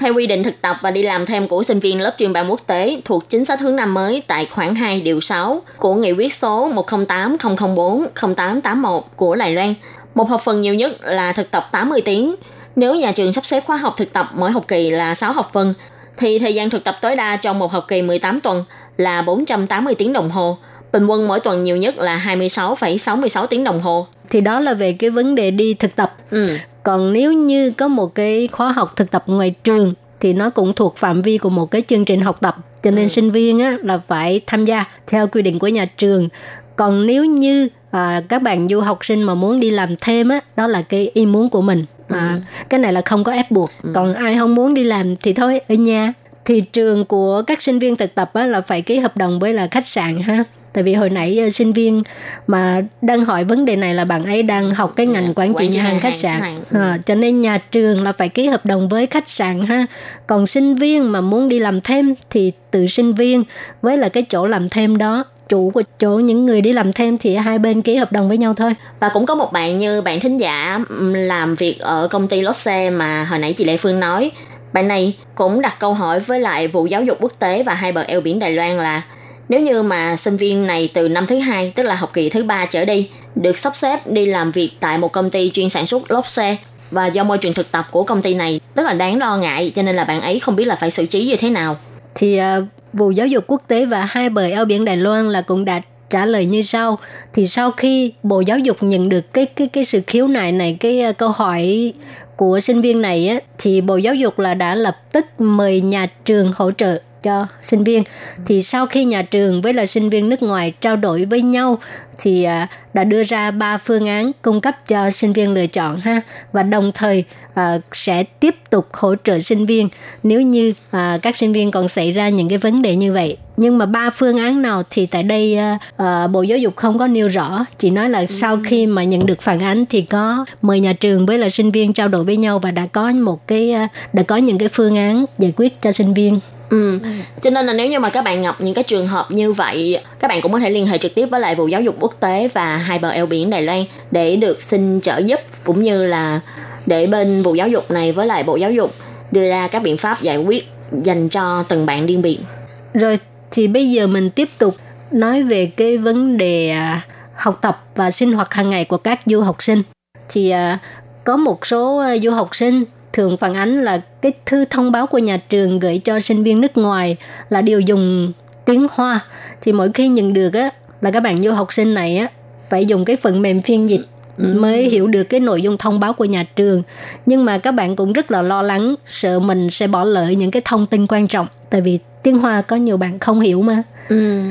theo quy định thực tập và đi làm thêm của sinh viên lớp chuyên ban quốc tế thuộc chính sách hướng năm mới tại khoản 2 điều 6 của nghị quyết số 108 004 0881 của Đài Loan. Một học phần nhiều nhất là thực tập 80 tiếng. Nếu nhà trường sắp xếp khóa học thực tập mỗi học kỳ là 6 học phần, thì thời gian thực tập tối đa trong một học kỳ 18 tuần là 480 tiếng đồng hồ. Bình quân mỗi tuần nhiều nhất là 26,66 tiếng đồng hồ. Thì đó là về cái vấn đề đi thực tập. Ừ còn nếu như có một cái khóa học thực tập ngoài trường thì nó cũng thuộc phạm vi của một cái chương trình học tập cho nên ừ. sinh viên á, là phải tham gia theo quy định của nhà trường còn nếu như à, các bạn du học sinh mà muốn đi làm thêm á đó là cái ý muốn của mình à, ừ. cái này là không có ép buộc ừ. còn ai không muốn đi làm thì thôi ở nhà thì trường của các sinh viên thực tập á, là phải ký hợp đồng với là khách sạn ha tại vì hồi nãy uh, sinh viên mà đang hỏi vấn đề này là bạn ấy đang học cái ngành quản trị nhà hàng khách sạn. à, cho nên nhà trường là phải ký hợp đồng với khách sạn ha. Còn sinh viên mà muốn đi làm thêm thì từ sinh viên với là cái chỗ làm thêm đó chủ của chỗ những người đi làm thêm thì hai bên ký hợp đồng với nhau thôi. Và cũng có một bạn như bạn thính giả làm việc ở công ty Lotte mà hồi nãy chị Lệ Phương nói. Bạn này cũng đặt câu hỏi với lại vụ giáo dục quốc tế và hai bờ eo biển Đài Loan là nếu như mà sinh viên này từ năm thứ hai, tức là học kỳ thứ ba trở đi, được sắp xếp đi làm việc tại một công ty chuyên sản xuất lốp xe và do môi trường thực tập của công ty này rất là đáng lo ngại cho nên là bạn ấy không biết là phải xử trí như thế nào. Thì uh, vụ giáo dục quốc tế và hai bờ eo biển Đài Loan là cũng đã trả lời như sau thì sau khi bộ giáo dục nhận được cái cái cái sự khiếu nại này cái uh, câu hỏi của sinh viên này á thì bộ giáo dục là đã lập tức mời nhà trường hỗ trợ cho sinh viên. Thì sau khi nhà trường với là sinh viên nước ngoài trao đổi với nhau thì à, đã đưa ra ba phương án cung cấp cho sinh viên lựa chọn ha. Và đồng thời à, sẽ tiếp tục hỗ trợ sinh viên. Nếu như à, các sinh viên còn xảy ra những cái vấn đề như vậy. Nhưng mà ba phương án nào thì tại đây bộ giáo dục không có nêu rõ. Chỉ nói là sau khi mà nhận được phản ánh thì có mời nhà trường với là sinh viên trao đổi với nhau và đã có một cái đã có những cái phương án giải quyết cho sinh viên Ừ. Cho nên là nếu như mà các bạn gặp những cái trường hợp như vậy, các bạn cũng có thể liên hệ trực tiếp với lại vụ giáo dục quốc tế và hai bờ eo biển Đài Loan để được xin trợ giúp cũng như là để bên vụ giáo dục này với lại bộ giáo dục đưa ra các biện pháp giải quyết dành cho từng bạn riêng biệt. Rồi thì bây giờ mình tiếp tục nói về cái vấn đề à, học tập và sinh hoạt hàng ngày của các du học sinh. Thì à, có một số à, du học sinh thường phản ánh là cái thư thông báo của nhà trường gửi cho sinh viên nước ngoài là đều dùng tiếng Hoa. Thì mỗi khi nhận được á là các bạn du học sinh này á phải dùng cái phần mềm phiên dịch mới hiểu được cái nội dung thông báo của nhà trường. Nhưng mà các bạn cũng rất là lo lắng sợ mình sẽ bỏ lỡ những cái thông tin quan trọng. Tại vì tiếng hoa có nhiều bạn không hiểu mà. Ừ.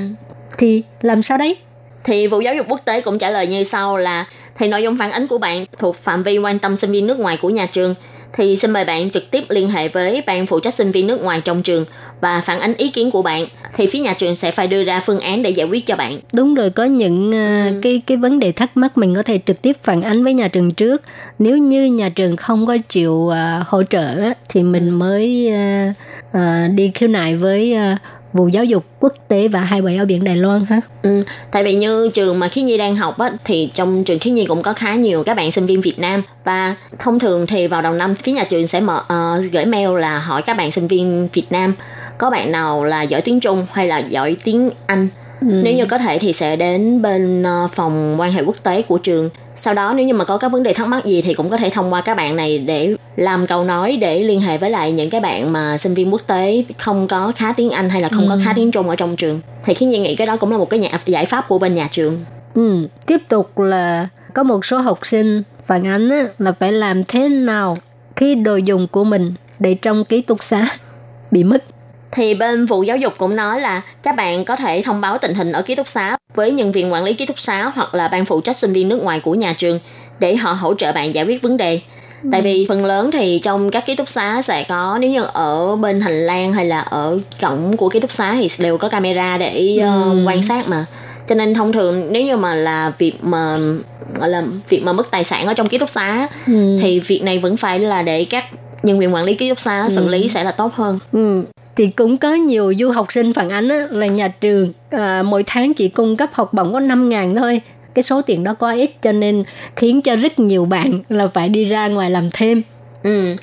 thì làm sao đấy? Thì Vụ Giáo dục Quốc tế cũng trả lời như sau là thì nội dung phản ánh của bạn thuộc phạm vi quan tâm sinh viên nước ngoài của nhà trường thì xin mời bạn trực tiếp liên hệ với ban phụ trách sinh viên nước ngoài trong trường và phản ánh ý kiến của bạn. Thì phía nhà trường sẽ phải đưa ra phương án để giải quyết cho bạn. đúng rồi có những uh, cái cái vấn đề thắc mắc mình có thể trực tiếp phản ánh với nhà trường trước. Nếu như nhà trường không có chịu uh, hỗ trợ thì mình mới uh, uh, đi khiếu nại với uh, vụ giáo dục quốc tế và hai bờ eo biển Đài Loan ha Ừ, tại vì như trường mà Khiết Nhi đang học á, thì trong trường Khiết Nhi cũng có khá nhiều các bạn sinh viên Việt Nam. Và thông thường thì vào đầu năm phía nhà trường sẽ mở ờ, gửi mail là hỏi các bạn sinh viên Việt Nam có bạn nào là giỏi tiếng Trung hay là giỏi tiếng Anh. Nếu như có thể thì sẽ đến bên ờ, phòng quan hệ quốc tế của trường sau đó nếu như mà có các vấn đề thắc mắc gì thì cũng có thể thông qua các bạn này để làm cầu nói để liên hệ với lại những cái bạn mà sinh viên quốc tế không có khá tiếng Anh hay là không có khá tiếng Trung ở trong trường. Thì khi Nhi nghĩ cái đó cũng là một cái giải pháp của bên nhà trường. Ừ. tiếp tục là có một số học sinh phản ánh á, là phải làm thế nào khi đồ dùng của mình để trong ký túc xá bị mất thì bên vụ giáo dục cũng nói là các bạn có thể thông báo tình hình ở ký túc xá với nhân viên quản lý ký túc xá hoặc là ban phụ trách sinh viên nước ngoài của nhà trường để họ hỗ trợ bạn giải quyết vấn đề. Tại vì phần lớn thì trong các ký túc xá sẽ có nếu như ở bên hành lang hay là ở cổng của ký túc xá thì đều có camera để uh, quan sát mà. Cho nên thông thường nếu như mà là việc mà gọi là việc mà mất tài sản ở trong ký túc xá thì việc này vẫn phải là để các nhân viên quản lý ký túc xá xử lý sẽ là tốt hơn. Ừ. Thì cũng có nhiều du học sinh phản ánh á, là nhà trường à, mỗi tháng chỉ cung cấp học bổng có 5 ngàn thôi. Cái số tiền đó quá ít cho nên khiến cho rất nhiều bạn là phải đi ra ngoài làm thêm. Ừ.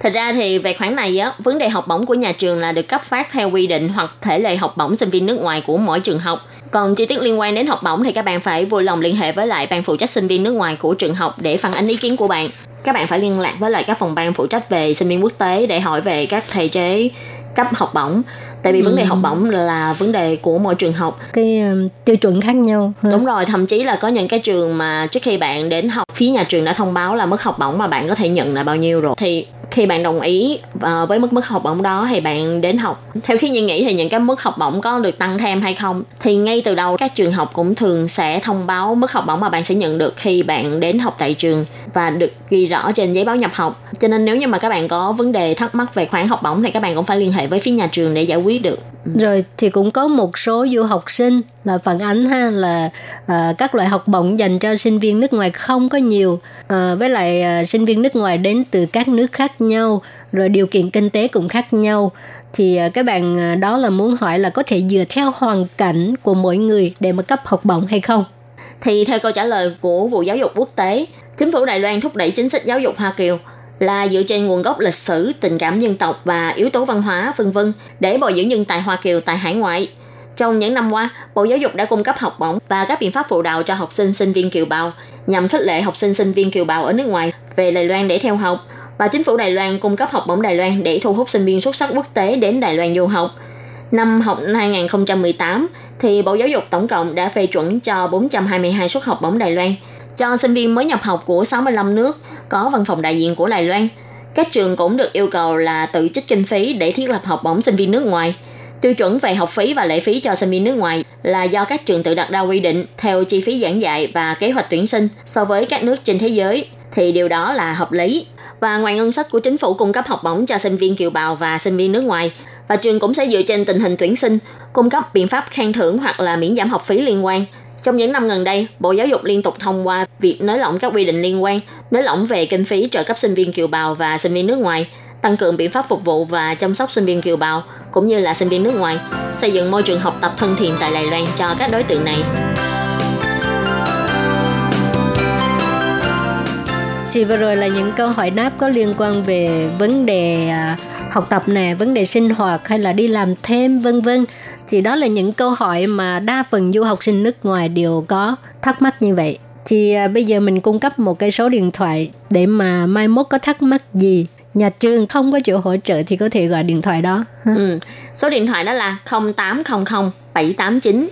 Thật ra thì về khoản này á, vấn đề học bổng của nhà trường là được cấp phát theo quy định hoặc thể lệ học bổng sinh viên nước ngoài của mỗi trường học. Còn chi tiết liên quan đến học bổng thì các bạn phải vui lòng liên hệ với lại ban phụ trách sinh viên nước ngoài của trường học để phản ánh ý kiến của bạn. Các bạn phải liên lạc với lại các phòng ban phụ trách về sinh viên quốc tế để hỏi về các thể chế cấp học bổng. Tại vì vấn đề học bổng là vấn đề của mỗi trường học. Cái um, tiêu chuẩn khác nhau. ha. Đúng rồi, thậm chí là có những cái trường mà trước khi bạn đến học, phía nhà trường đã thông báo là mức học bổng mà bạn có thể nhận là bao nhiêu rồi. Thì khi bạn đồng ý uh, với mức mức học bổng đó thì bạn đến học. Theo khi nhìn nghĩ thì những cái mức học bổng có được tăng thêm hay không thì ngay từ đầu các trường học cũng thường sẽ thông báo mức học bổng mà bạn sẽ nhận được khi bạn đến học tại trường và được ghi rõ trên giấy báo nhập học. Cho nên nếu như mà các bạn có vấn đề thắc mắc về khoản học bổng thì các bạn cũng phải liên hệ với phía nhà trường để giải quyết được. Rồi thì cũng có một số du học sinh là phản ánh ha là à, các loại học bổng dành cho sinh viên nước ngoài không có nhiều. À, với lại à, sinh viên nước ngoài đến từ các nước khác nhau rồi điều kiện kinh tế cũng khác nhau. Thì à, các bạn à, đó là muốn hỏi là có thể dựa theo hoàn cảnh của mỗi người để mà cấp học bổng hay không? Thì theo câu trả lời của Vụ Giáo dục Quốc tế, chính phủ Đài Loan thúc đẩy chính sách giáo dục Hoa Kiều là dựa trên nguồn gốc lịch sử, tình cảm dân tộc và yếu tố văn hóa vân vân để bồi dưỡng nhân tài Hoa Kiều tại hải ngoại. Trong những năm qua, Bộ Giáo dục đã cung cấp học bổng và các biện pháp phụ đạo cho học sinh sinh viên kiều bào nhằm khích lệ học sinh sinh viên kiều bào ở nước ngoài về Đài Loan để theo học. Và chính phủ Đài Loan cung cấp học bổng Đài Loan để thu hút sinh viên xuất sắc quốc tế đến Đài Loan du học. Năm học 2018 thì Bộ Giáo dục tổng cộng đã phê chuẩn cho 422 suất học bổng Đài Loan cho sinh viên mới nhập học của 65 nước có văn phòng đại diện của Đài Loan. Các trường cũng được yêu cầu là tự trích kinh phí để thiết lập học bổng sinh viên nước ngoài. Tiêu chuẩn về học phí và lệ phí cho sinh viên nước ngoài là do các trường tự đặt ra quy định theo chi phí giảng dạy và kế hoạch tuyển sinh so với các nước trên thế giới thì điều đó là hợp lý. Và ngoài ngân sách của chính phủ cung cấp học bổng cho sinh viên kiều bào và sinh viên nước ngoài, và trường cũng sẽ dựa trên tình hình tuyển sinh, cung cấp biện pháp khen thưởng hoặc là miễn giảm học phí liên quan. Trong những năm gần đây, Bộ Giáo dục liên tục thông qua việc nới lỏng các quy định liên quan, nới lỏng về kinh phí trợ cấp sinh viên kiều bào và sinh viên nước ngoài, tăng cường biện pháp phục vụ và chăm sóc sinh viên kiều bào cũng như là sinh viên nước ngoài, xây dựng môi trường học tập thân thiện tại Đài Loan cho các đối tượng này. Chị vừa rồi là những câu hỏi đáp có liên quan về vấn đề à, học tập nè, vấn đề sinh hoạt hay là đi làm thêm vân vân. Thì đó là những câu hỏi mà đa phần du học sinh nước ngoài đều có thắc mắc như vậy. Thì à, bây giờ mình cung cấp một cái số điện thoại để mà mai mốt có thắc mắc gì nhà trường không có chỗ hỗ trợ thì có thể gọi điện thoại đó. Ừ. Số điện thoại đó là 0800 789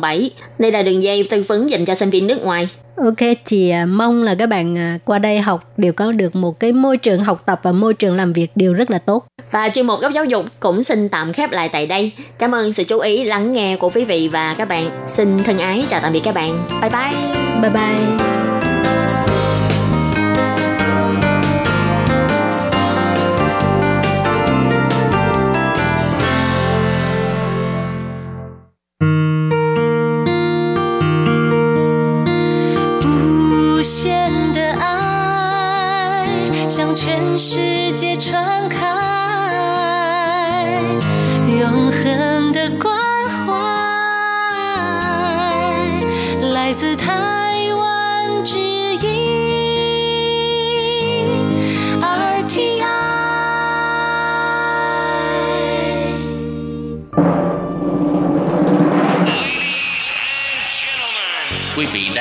007. Đây là đường dây tư vấn dành cho sinh viên nước ngoài. Ok, thì à, mong là các bạn à, qua đây học đều có được một cái môi trường học tập và môi trường làm việc đều rất là tốt. Và chuyên mục góc giáo dục cũng xin tạm khép lại tại đây. Cảm ơn sự chú ý lắng nghe của quý vị và các bạn. Xin thân ái chào tạm biệt các bạn. Bye bye. Bye bye.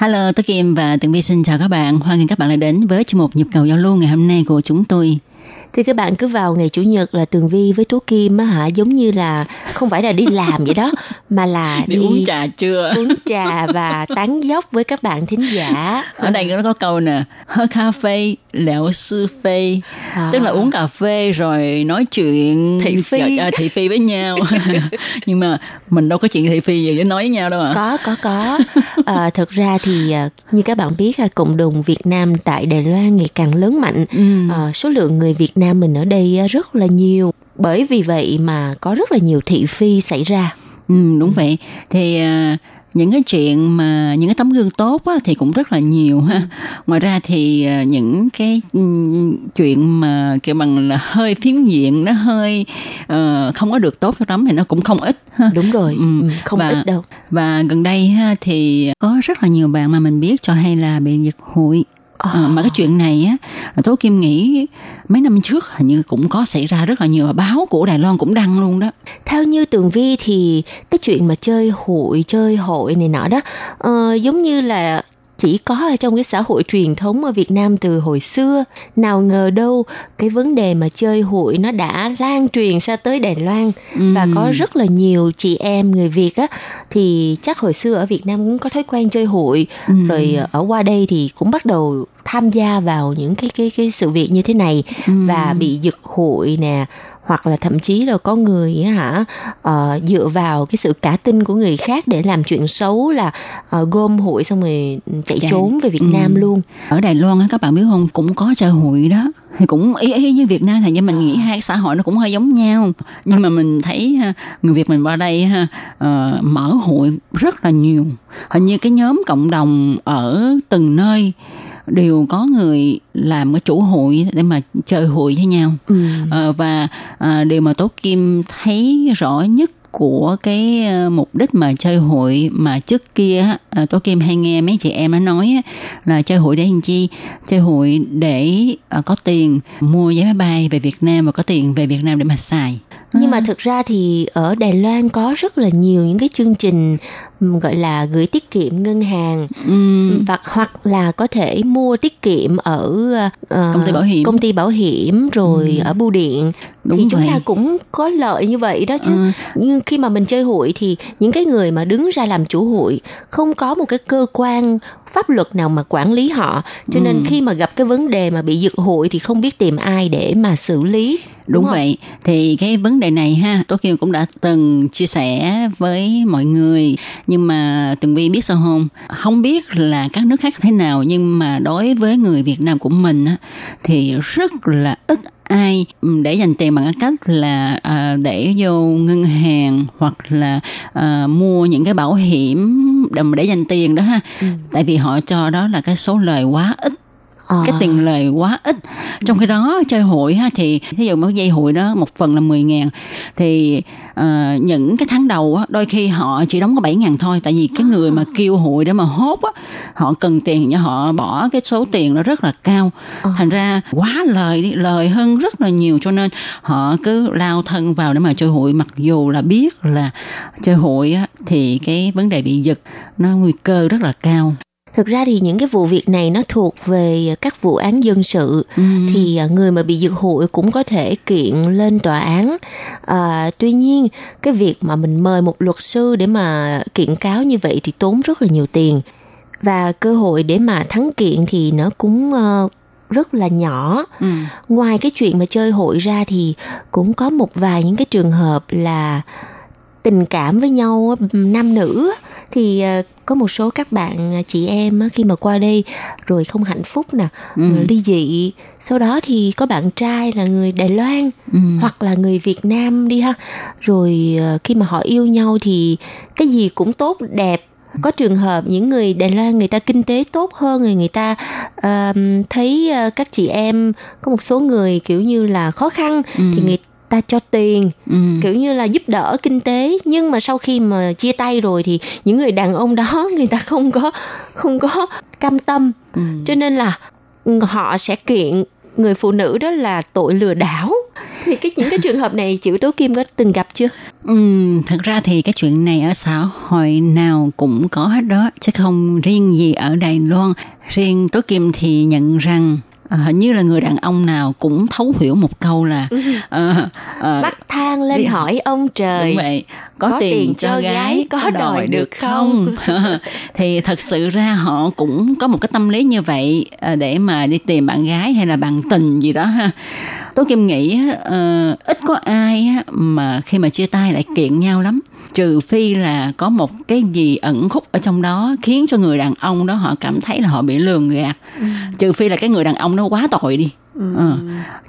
Hello, tôi Kim và Tường Vi xin chào các bạn. Hoan nghênh các bạn đã đến với chuyên mục nhịp cầu giao lưu ngày hôm nay của chúng tôi thì các bạn cứ vào ngày chủ nhật là Tường Vi với Tú Kim á hả giống như là không phải là đi làm vậy đó mà là Đi uống trà trưa. uống trà và tán dốc với các bạn thính giả Ở đây nó có câu nè, hơ cà phê, lẹo sư phê. À. Tức là uống cà phê rồi nói chuyện Thị phi. ờ, thị phi với nhau. Nhưng mà mình đâu có chuyện thị phi gì để nói với nhau đâu ạ. có có có à, thực ra thì à, như các bạn biết à, cộng đồng Việt Nam tại Đài Loan ngày càng lớn mạnh Ừ. à, số lượng người Việt Nam mình ở đây à, rất là nhiều bởi vì vậy mà có rất là nhiều thị phi xảy ra Ừ, đúng vậy. Thì à, những cái chuyện mà những cái tấm gương tốt á, thì cũng rất là nhiều ha. Ngoài ra thì à, những cái ừm, chuyện mà kiểu bằng là hơi phiến diện nó hơi ờ, không có được tốt cho lắm thì nó cũng không ít ha. đúng rồi Ừ, ừ, không và- ít đâu Và gần đây ha, thì có rất là nhiều bạn mà mình biết cho hay là bị giật hụi. À, mà cái chuyện này á là Tố Kim nghĩ mấy năm trước hình như cũng có xảy ra rất là nhiều và báo của Đài Loan cũng đăng luôn đó. theo như tường vi thì cái chuyện mà chơi hụi chơi hội này nọ đó uh, giống như là chỉ có ở trong cái xã hội truyền thống ở Việt Nam từ hồi xưa. Nào ngờ đâu cái vấn đề mà chơi hụi nó đã lan truyền ra tới Đài Loan. Và có rất là nhiều chị em người Việt á thì chắc hồi xưa ở Việt Nam cũng có thói quen chơi hụi. Rồi ở qua đây thì cũng bắt đầu tham gia vào những cái cái cái sự việc như thế này. Và bị giật hụi nè hoặc là thậm chí là có người hả ờ, dựa vào cái sự cả tin của người khác để làm chuyện xấu là ờ, gom hụi xong rồi chạy Chạy. trốn về Việt Ừ. Nam luôn ở Đài Loan các bạn biết không cũng có chơi hụi đó thì cũng y y như Việt Nam thì nhưng mình nghĩ hai xã hội nó cũng hơi giống nhau nhưng mà mình thấy người Việt mình qua đây ha ờ, mở hụi rất là nhiều hình như cái nhóm cộng đồng ở từng nơi đều có người làm cái chủ hụi để mà chơi hụi với nhau. Ừ. Ờ, và à, điều mà Tố Kim thấy rõ nhất của cái ờ, mục đích mà chơi hụi mà trước kia à, Tố Kim hay nghe mấy chị em nó nói á, là chơi hụi để làm chi? Chơi hụi để à, có tiền mua vé máy bay về Việt Nam và có tiền về Việt Nam để mà xài nhưng mà thực ra thì ở Đài Loan có rất là nhiều những cái chương trình gọi là gửi tiết kiệm ngân hàng và hoặc là có thể mua tiết kiệm ở ờ, Công ty bảo hiểm. công ty bảo hiểm rồi ở bưu điện Đúng thì chúng vậy. ta cũng có lợi như vậy đó chứ Ừ. nhưng khi mà mình chơi hụi thì những cái người mà đứng ra làm chủ hụi không có một cái cơ quan pháp luật nào mà quản lý họ cho nên Ừ. khi mà gặp cái vấn đề mà bị giật hụi thì không biết tìm ai để mà xử lý Đúng, không? vậy. Thì cái vấn đề này ha, Tố Kim cũng đã từng chia sẻ với mọi người. Nhưng mà Tường Vi biết sao không? Không biết là các nước khác thế nào, nhưng mà đối với người Việt Nam của mình á, thì rất là ít ai để dành tiền bằng cái cách là à, để vô ngân hàng hoặc là à, mua những cái bảo hiểm để dành tiền đó ha tại vì họ cho đó là cái số lời quá ít Ờ. cái tiền lời quá ít. Trong khi đó chơi hụi ha thì ví dụ một dây hụi đó một phần là 10 ngàn thì ờ, những cái tháng đầu á, đôi khi họ chỉ đóng có 7 ngàn thôi. Tại vì cái người mà kêu hụi để mà hốt á, họ cần tiền cho họ bỏ cái số tiền nó rất là cao. Thành ra quá lời đi, lời hơn rất là nhiều. Cho nên họ cứ lao thân vào để mà chơi hụi mặc dù là biết là chơi hụi á, thì cái vấn đề bị giật nó nguy cơ rất là cao Thực ra thì những cái vụ việc này nó thuộc về các vụ án dân sự thì à, người mà bị giật hụi cũng có thể kiện lên tòa án. À, tuy nhiên cái việc mà mình mời một luật sư để mà kiện cáo như vậy thì tốn rất là nhiều tiền và cơ hội để mà thắng kiện thì nó cũng ờ, rất là nhỏ. Ngoài cái chuyện mà chơi hội ra thì cũng có một vài những cái trường hợp là tình cảm với nhau nam nữ thì ờ, có một số các bạn ờ, chị em khi mà qua đây rồi không hạnh phúc nè Ừ. ly dị sau đó thì có bạn trai là người Đài Loan Ừ. hoặc là người Việt Nam đi ha rồi ờ, khi mà họ yêu nhau thì cái gì cũng tốt đẹp có trường hợp những người Đài Loan người ta kinh tế tốt hơn rồi người ta ờ, thấy các chị em có một số người kiểu như là khó khăn thì người ta cho tiền Ừ. kiểu như là giúp đỡ kinh tế nhưng mà sau khi mà chia tay rồi thì những người đàn ông đó người ta không có không có cam tâm Ừ. cho nên là họ sẽ kiện người phụ nữ đó là tội lừa đảo thì cái những cái trường hợp này chị Tố Kim có từng gặp chưa? Ừm, thật ra thì cái chuyện này ở xã hội nào cũng có hết đó chứ không riêng gì ở Đài Loan riêng Tố Kim thì nhận rằng hình như là người đàn ông nào cũng thấu hiểu một câu là ờ, ờ, Bắt thang lên đi- hỏi ông trời Đúng vậy. Có, Có tiền, tiền cho gái, gái, có đòi được không? thì thật sự ra họ cũng có một cái tâm lý như vậy à, để mà đi tìm bạn gái hay là bạn tình gì đó ha. Tôi Kim nghĩ ờ, ít có ai mà khi mà chia tay lại kiện nhau lắm. Trừ phi là có một cái gì ẩn khúc ở trong đó khiến cho người đàn ông đó họ cảm thấy là họ bị lường gạt. Trừ phi là cái người đàn ông nó quá tội đi. Ờ.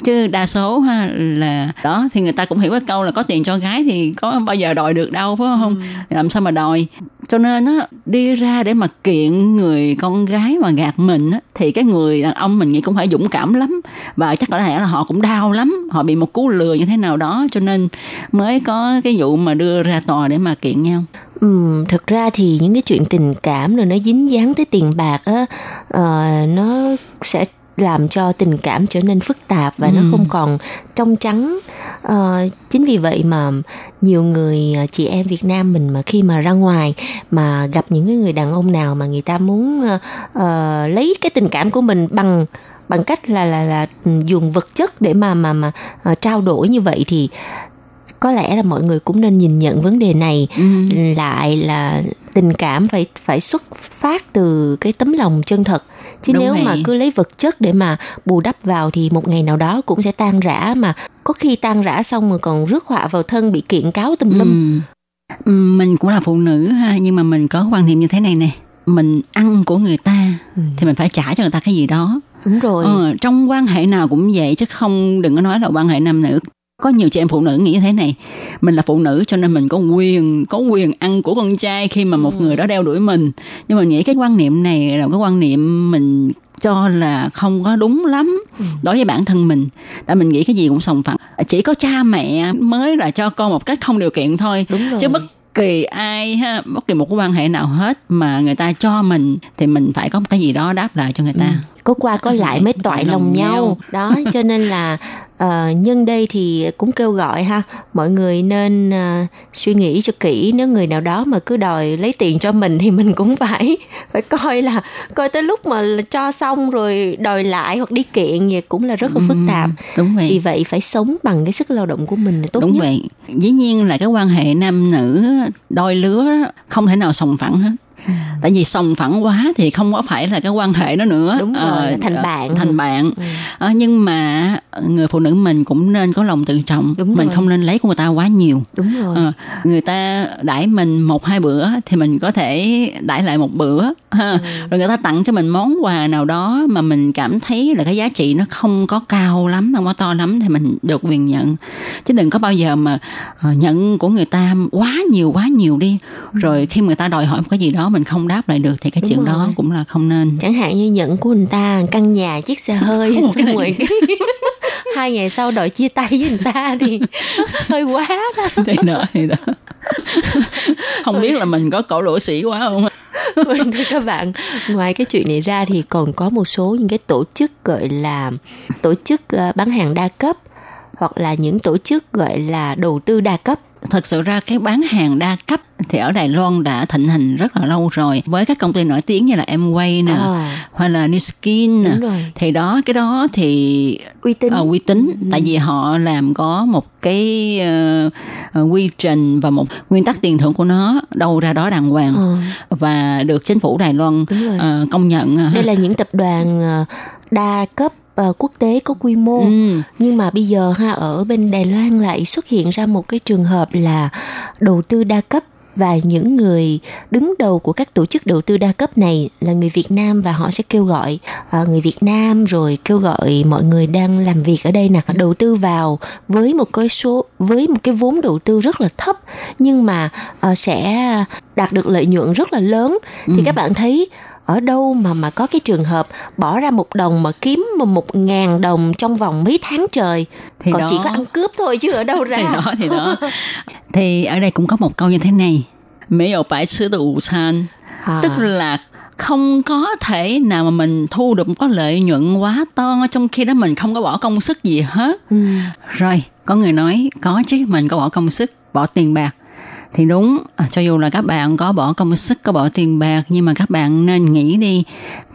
chứ đa số ha là đó thì người ta cũng hiểu cái câu là có tiền cho gái thì có bao giờ đòi được đâu phải không? Làm sao mà đòi? Cho nên á đi ra để mà kiện người con gái mà gạt mình á thì cái người đàn ông mình nghĩ cũng phải dũng cảm lắm. Và chắc có lẽ là họ cũng đau lắm họ bị một cú lừa như thế nào đó cho nên mới có cái vụ mà đưa ra tòa để mà kiện nhau. Ừm, thực ra thì những cái chuyện tình cảm rồi nó dính dáng tới tiền bạc á ờ, nó sẽ làm cho tình cảm trở nên phức tạp và nó Ừ. không còn trong trắng. Ờ, chính vì vậy mà nhiều người ờ, chị em Việt Nam mình mà khi mà ra ngoài mà gặp những cái người đàn ông nào mà người ta muốn ờ, lấy cái tình cảm của mình bằng bằng cách là là là dùng vật chất để mà mà mà ờ, trao đổi như vậy thì có lẽ là mọi người cũng nên nhìn nhận vấn đề này. Lại là tình cảm phải phải xuất phát từ cái tấm lòng chân thật chứ Đúng nếu mà vậy. cứ lấy vật chất để mà bù đắp vào thì một ngày nào đó cũng sẽ tan rã mà có khi tan rã xong rồi còn rước họa vào thân bị kiện cáo tùm lum. Ừm. Ừm, mình cũng là phụ nữ ha nhưng mà mình có quan niệm như thế này nè. Mình ăn của người ta thì mình phải trả cho người ta cái gì đó. Đúng rồi. Ờ, trong quan hệ nào cũng vậy chứ không đừng có nói là quan hệ nam nữ có nhiều chị em phụ nữ nghĩ như thế này mình là phụ nữ cho nên mình có quyền có quyền ăn của con trai khi mà một người đó đeo đuổi mình. Nhưng mà nghĩ cái quan niệm này là cái quan niệm mình cho là không có đúng lắm đối với bản thân mình. Tại mình nghĩ cái gì cũng sòng phẳng. Chỉ có cha mẹ mới là cho con một cách không điều kiện thôi. Đúng rồi. chứ bất kỳ ai ha bất kỳ một cái quan hệ nào hết mà người ta cho mình thì mình phải có một cái gì đó đáp lại cho người ta có qua có lại mới toại lòng nhau. đó cho nên là ờ, nhân đây thì cũng kêu gọi ha mọi người nên ờ, suy nghĩ cho kỹ nếu người nào đó mà cứ đòi lấy tiền cho mình thì mình cũng phải phải coi là coi tới lúc mà cho xong rồi đòi lại hoặc đi kiện vậy cũng là rất là phức tạp. đúng vậy. Vì vậy phải sống bằng cái sức lao động của mình là tốt đúng nhất. vậy. Dĩ nhiên là cái quan hệ nam nữ đôi lứa không thể nào sòng phẳng hết tại vì sòng phẳng quá thì không có phải là cái quan hệ đó nữa. Đúng rồi, Ờ, thành ờ, bạn. thành bạn. Ờ, nhưng mà người phụ nữ mình cũng nên có lòng tự trọng. Đúng mình rồi. không nên lấy của người ta quá nhiều. Đúng rồi. Ờ, người ta đãi mình một hai bữa thì mình có thể đãi lại một bữa. Ha. rồi người ta tặng cho mình món quà nào đó mà mình cảm thấy là cái giá trị nó không có cao lắm không có to lắm thì mình được quyền nhận. Chứ đừng có bao giờ mà ờ, nhận của người ta quá nhiều quá nhiều đi. Rồi khi người ta đòi hỏi một cái gì đó mình không đáp lại được thì cái Đúng chuyện rồi. đó cũng là không nên chẳng hạn như nhận của người ta căn nhà chiếc xe hơi cái xong rồi cái hai ngày sau đòi chia tay với người ta thì hơi quá đó thì đó thì đó không biết là mình có cổ lỗ sĩ quá không Vâng, thưa các bạn, ngoài cái chuyện này ra thì còn có một số những cái tổ chức gọi là tổ chức ờ, bán hàng đa cấp hoặc là những tổ chức gọi là đầu tư đa cấp. Thật sự ra cái bán hàng đa cấp thì ở Đài Loan đã thịnh hành rất là lâu rồi. Với các công ty nổi tiếng như là Amway nè À. hoặc là New Skin nè thì đó cái đó thì uy tín. uy tín. Tại vì họ làm có một cái ờ, quy trình và một nguyên tắc tiền thưởng của nó đâu ra đó đàng hoàng Ờ. và được chính phủ Đài Loan ờ, công nhận Đây là những tập đoàn đa cấp ờ, quốc tế có quy mô Ừ. nhưng mà bây giờ ha ở bên Đài Loan lại xuất hiện ra một cái trường hợp là đầu tư đa cấp và những người đứng đầu của các tổ chức đầu tư đa cấp này là người Việt Nam và họ sẽ kêu gọi ờ, người Việt Nam rồi kêu gọi mọi người đang làm việc ở đây nè đầu tư vào với một cái số với một cái vốn đầu tư rất là thấp nhưng mà ờ, sẽ đạt được lợi nhuận rất là lớn. Thì Ừ. các bạn thấy ở đâu mà mà có cái trường hợp bỏ ra một đồng mà kiếm một ngàn đồng trong vòng mấy tháng trời? Thì còn đó- chỉ có ăn cướp thôi chứ ở đâu ra. Thì đó thì đó. Thì ở đây cũng có một câu như thế này. Mấy ở bãi sứ đồ san À. tức là không có thể nào mà mình thu được một cái lợi nhuận quá to trong khi đó mình không có bỏ công sức gì hết. Ừ. rồi có người nói có chứ mình có bỏ công sức bỏ tiền bạc thì đúng à, cho dù là các bạn có bỏ công sức có bỏ tiền bạc nhưng mà các bạn nên nghĩ đi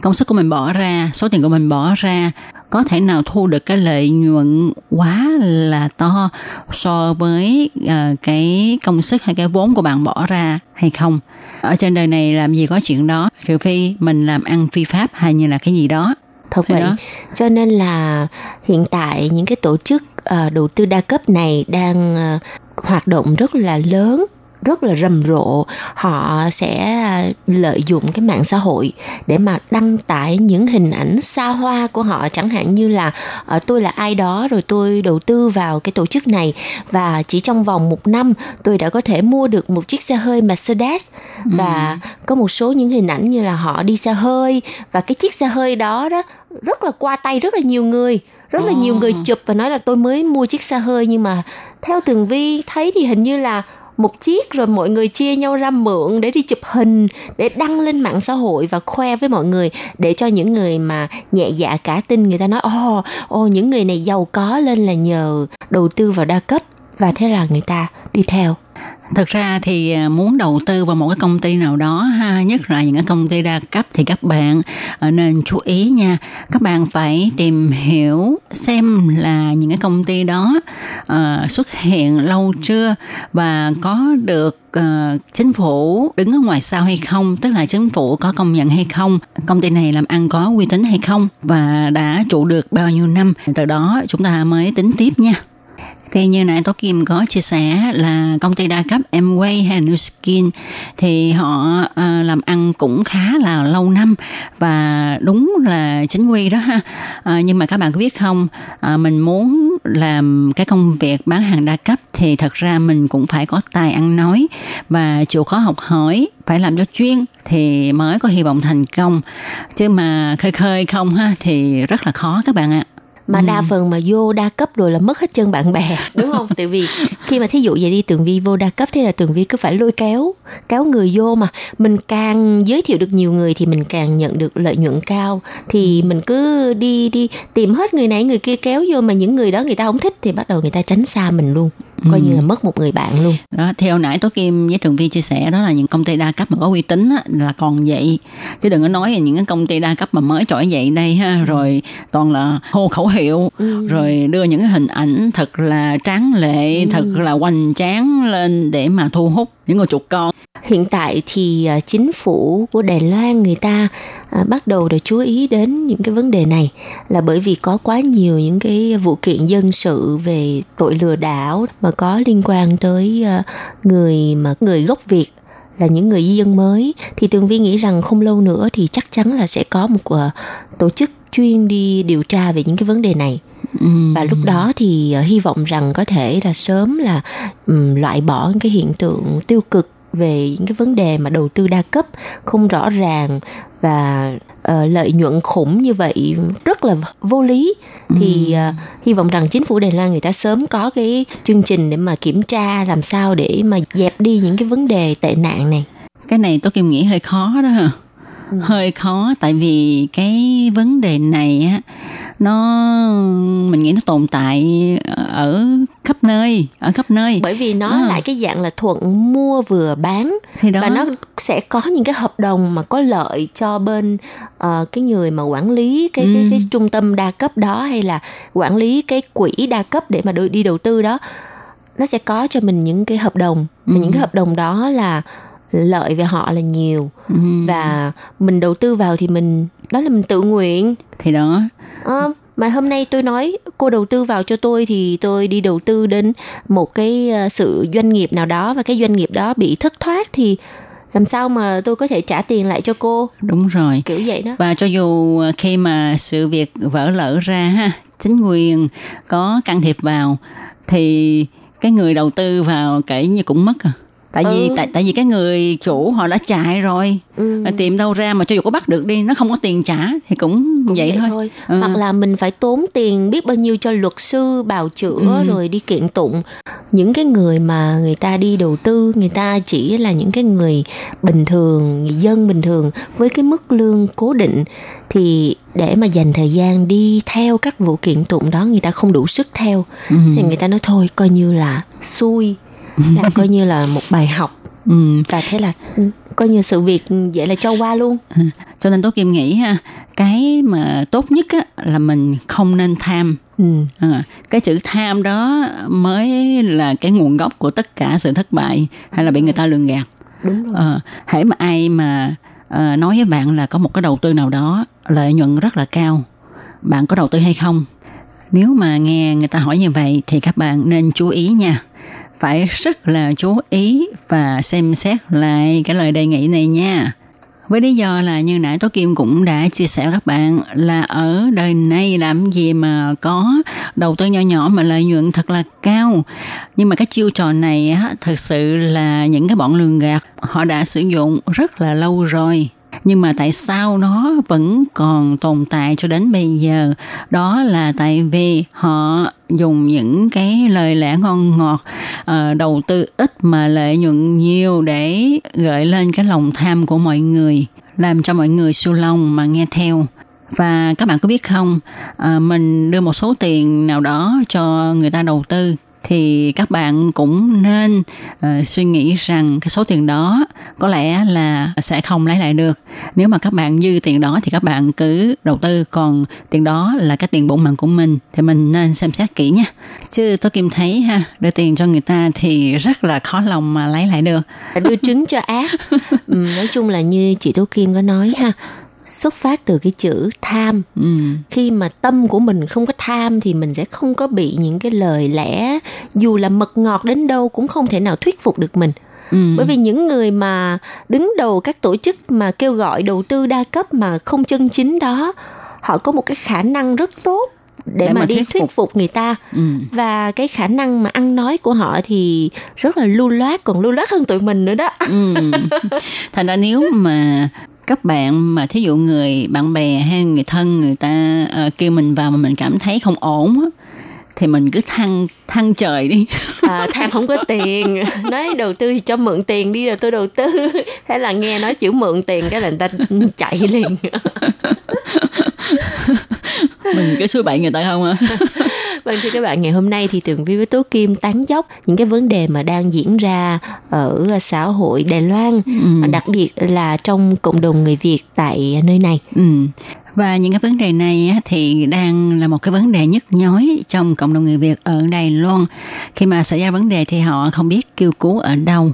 công sức của mình bỏ ra số tiền của mình bỏ ra có thể nào thu được cái lợi nhuận quá là to so với ờ, cái công sức hay cái vốn của bạn bỏ ra hay không? Ở trên đời này làm gì có chuyện đó trừ phi mình làm ăn phi pháp hay như là cái gì đó. Thật vậy. đó. cho nên là hiện tại những cái tổ chức ờ, đầu tư đa cấp này đang ờ, hoạt động rất là lớn rất là rầm rộ. Họ sẽ lợi dụng cái mạng xã hội để mà đăng tải những hình ảnh xa hoa của họ. Chẳng hạn như là ờ, tôi là ai đó rồi tôi đầu tư vào cái tổ chức này và chỉ trong vòng một năm tôi đã có thể mua được một chiếc xe hơi Mercedes. Và có một số những hình ảnh như là họ đi xe hơi và cái chiếc xe hơi đó đó rất là qua tay rất là nhiều người rất là nhiều người chụp và nói là tôi mới mua chiếc xe hơi. Nhưng mà theo tường vi thấy thì hình như là một chiếc rồi mọi người chia nhau ra mượn để đi chụp hình, để đăng lên mạng xã hội và khoe với mọi người, để cho những người mà nhẹ dạ cả tin người ta nói, ồ ồ, những người này giàu có lên là nhờ đầu tư vào đa cấp. Và thế là người ta đi theo. Thực ra thì à, muốn đầu tư vào một cái công ty nào đó ha, nhất là những cái công ty đa cấp thì các bạn à, nên chú ý nha. Các bạn phải tìm hiểu xem là những cái công ty đó uh, xuất hiện lâu chưa và có được uh, chính phủ đứng ở ngoài sau hay không, tức là chính phủ có công nhận hay không, công ty này làm ăn có uy tín hay không và đã trụ được bao nhiêu năm. Từ đó chúng ta mới tính tiếp nha. Thì như nãy Tố Kim có chia sẻ là công ty đa cấp Amway hay New Skin thì họ uh, làm ăn cũng khá là lâu năm và đúng là chính quy đó ha. Uh, nhưng mà các bạn có biết không, uh, mình muốn làm cái công việc bán hàng đa cấp thì thật ra mình cũng phải có tài ăn nói và chịu khó học hỏi phải làm cho chuyên thì mới có hy vọng thành công chứ mà khơi khơi không ha thì rất là khó các bạn ạ mà đa phần mà vô đa cấp rồi là mất hết chân bạn bè. Đúng không? Tại vì khi mà thí dụ vậy đi tường vi vô đa cấp thế là tường vi cứ phải lôi kéo kéo người vô mà. Mình càng giới thiệu được nhiều người thì mình càng nhận được lợi nhuận cao. Thì mình cứ đi đi tìm hết người này người kia kéo vô mà những người đó người ta không thích thì bắt đầu người ta tránh xa mình luôn coi như là mất một người bạn luôn. Đó theo nãy tố kim với thường vi chia sẻ đó là những công ty đa cấp mà có uy tín á, là còn vậy. Chứ đừng có nói về những cái công ty đa cấp mà mới trỗi dậy đây ha rồi toàn là hô khẩu hiệu rồi đưa những cái hình ảnh thật là tráng lệ thật là hoành tráng lên để mà thu hút những người chuột con. Hiện tại thì à, chính phủ của Đài Loan người ta à, bắt đầu để chú ý đến những cái vấn đề này là bởi vì có quá nhiều những cái vụ kiện dân sự về tội lừa đảo mà có liên quan tới à, người mà, người gốc Việt là những người di dân mới. Thì tường vi nghĩ rằng không lâu nữa thì chắc chắn là sẽ có một tổ chức chuyên đi điều tra về những cái vấn đề này và lúc đó thì ờ, hy vọng rằng có thể là sớm là loại bỏ những cái hiện tượng tiêu cực về những cái vấn đề mà đầu tư đa cấp không rõ ràng và uh, lợi nhuận khủng như vậy rất là vô lý thì uh, hy vọng rằng chính phủ Đài Loan người ta sớm có cái chương trình để mà kiểm tra làm sao để mà dẹp đi những cái vấn đề tệ nạn này. Cái này tôi Kim nghĩ hơi khó đó hả? Hơi khó tại vì cái vấn đề này á nó mình nghĩ nó tồn tại ở khắp nơi ở khắp nơi bởi vì nó À. lại cái dạng là thuận mua vừa bán Thì đó. và nó sẽ có những cái hợp đồng mà có lợi cho bên ờ, cái người mà quản lý cái, cái Ừ. cái trung tâm đa cấp đó hay là quản lý cái quỹ đa cấp để mà đưa- đi đầu tư đó nó sẽ có cho mình những cái hợp đồng và Ừ. những cái hợp đồng đó là lợi về họ là nhiều. Ừ. và mình đầu tư vào thì mình đó là mình tự nguyện. Thì đó. Ờ, mà hôm nay tôi nói cô đầu tư vào cho tôi thì tôi đi đầu tư đến một cái ờ, sự doanh nghiệp nào đó và cái doanh nghiệp đó bị thất thoát thì làm sao mà tôi có thể trả tiền lại cho cô? Đúng rồi. Kiểu vậy đó. Và cho dù khi mà sự việc vỡ lỡ ra ha chính quyền có can thiệp vào thì cái người đầu tư vào kể như cũng mất à tại vì Ừ. tại tại vì cái người chủ họ đã chạy rồi Ừ. Tìm đâu ra mà cho dù có bắt được đi nó không có tiền trả thì cũng, vậy, thôi, Ừ. hoặc là mình phải tốn tiền biết bao nhiêu cho luật sư bào chữa Ừ. rồi đi kiện tụng những cái người mà người ta đi đầu tư người ta chỉ là những cái người bình thường người dân bình thường với cái mức lương cố định thì để mà dành thời gian đi theo các vụ kiện tụng đó người ta không đủ sức theo Ừ. thì người ta nói thôi coi như là xui là coi như là một bài học. Ừ. và thế là ừ, coi như sự việc vậy là cho qua luôn. Cho nên tố kim nghĩ ha cái mà tốt nhất á, là mình không nên tham. Ừ. À, cái chữ tham đó mới là cái nguồn gốc của tất cả sự thất bại hay là bị người ta lường gạt. Đúng rồi. Ờ, hễ mà ai mà ờ, nói với bạn là có một cái đầu tư nào đó lợi nhuận rất là cao bạn có đầu tư hay không? Nếu mà nghe người ta hỏi như vậy thì các bạn nên chú ý nha phải rất là chú ý và xem xét lại cái lời đề nghị này nha với lý do là như nãy Tố Kim cũng đã chia sẻ với các bạn là ở đời này làm gì mà có đầu tư nhỏ nhỏ mà lợi nhuận thật là cao. Nhưng mà cái chiêu trò này á, thực sự là những cái bọn lường gạt họ đã sử dụng rất là lâu rồi. Nhưng mà tại sao nó vẫn còn tồn tại cho đến bây giờ? Đó là tại vì họ dùng những cái lời lẽ ngon ngọt, uh, đầu tư ít mà lợi nhuận nhiều để gợi lên cái lòng tham của mọi người, làm cho mọi người su lòng mà nghe theo. Và các bạn có biết không, à, mình đưa một số tiền nào đó cho người ta đầu tư thì các bạn cũng nên ờ, suy nghĩ rằng cái số tiền đó có lẽ là sẽ không lấy lại được. Nếu mà các bạn dư tiền đó thì các bạn cứ đầu tư còn tiền đó là cái tiền bổn mạng của mình thì mình nên xem xét kỹ nha. Chứ tôi Kim thấy ha, đưa tiền cho người ta thì rất là khó lòng mà lấy lại được. đưa trứng cho ác ừ, nói chung là như chị Tố Kim có nói ha xuất phát từ cái chữ tham Ừ. khi mà tâm của mình không có tham thì mình sẽ không có bị những cái lời lẽ dù là mật ngọt đến đâu cũng không thể nào thuyết phục được mình Ừ. bởi vì những người mà đứng đầu các tổ chức mà kêu gọi đầu tư đa cấp mà không chân chính đó họ có một cái khả năng rất tốt để, Để mà, mà đi thuyết thuyết phục. phục người ta Ừ. và cái khả năng mà ăn nói của họ thì rất là lưu loát còn lưu loát hơn tụi mình nữa đó Ừ. Thành ra nếu mà các bạn mà thí dụ người bạn bè hay người thân người ta ờ, kêu mình vào mà mình cảm thấy không ổn á, thì mình cứ thăng thăng trời đi. À, tham không có tiền. Nói đầu tư thì cho mượn tiền đi rồi tôi đầu tư. Thế là nghe nói chữ mượn tiền cái là người ta chạy liền mình cứ suy bậy người ta không á Vâng thưa các bạn, ngày hôm nay thì Tường Vi với Tố Kim tán dốc những cái vấn đề mà đang diễn ra ở xã hội Đài Loan, Ừ. đặc biệt là trong cộng đồng người Việt tại nơi này. ừ. và những cái vấn đề này á, thì đang là một cái vấn đề nhức nhối trong cộng đồng người Việt ở Đài Loan khi mà xảy ra vấn đề thì họ không biết kêu cứu ở đâu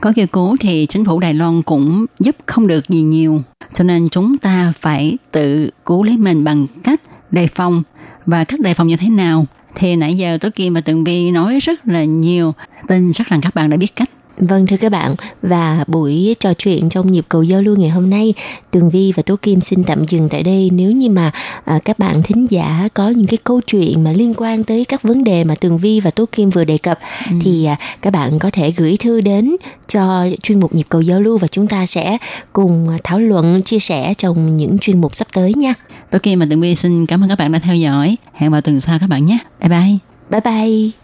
có kêu cứu thì chính phủ Đài Loan cũng giúp không được gì nhiều cho nên chúng ta phải tự cứu lấy mình bằng cách đề phòng. Và cách đề phòng như thế nào? Thì nãy giờ Tố Kim và Tường Vi nói rất là nhiều. Tin chắc rằng các bạn đã biết cách Vâng thưa các bạn và buổi trò chuyện trong nhịp cầu giao lưu ngày hôm nay Tường Vi và Tố Kim xin tạm dừng tại đây nếu như mà à, các bạn thính giả có những cái câu chuyện mà liên quan tới các vấn đề mà Tường Vi và Tố Kim vừa đề cập ừ. thì à, các bạn có thể gửi thư đến cho chuyên mục nhịp cầu giao lưu và chúng ta sẽ cùng thảo luận chia sẻ trong những chuyên mục sắp tới nha. Tố Kim và Tường Vi xin cảm ơn các bạn đã theo dõi. Hẹn vào tuần sau các bạn nhé. Bye bye. Bye bye.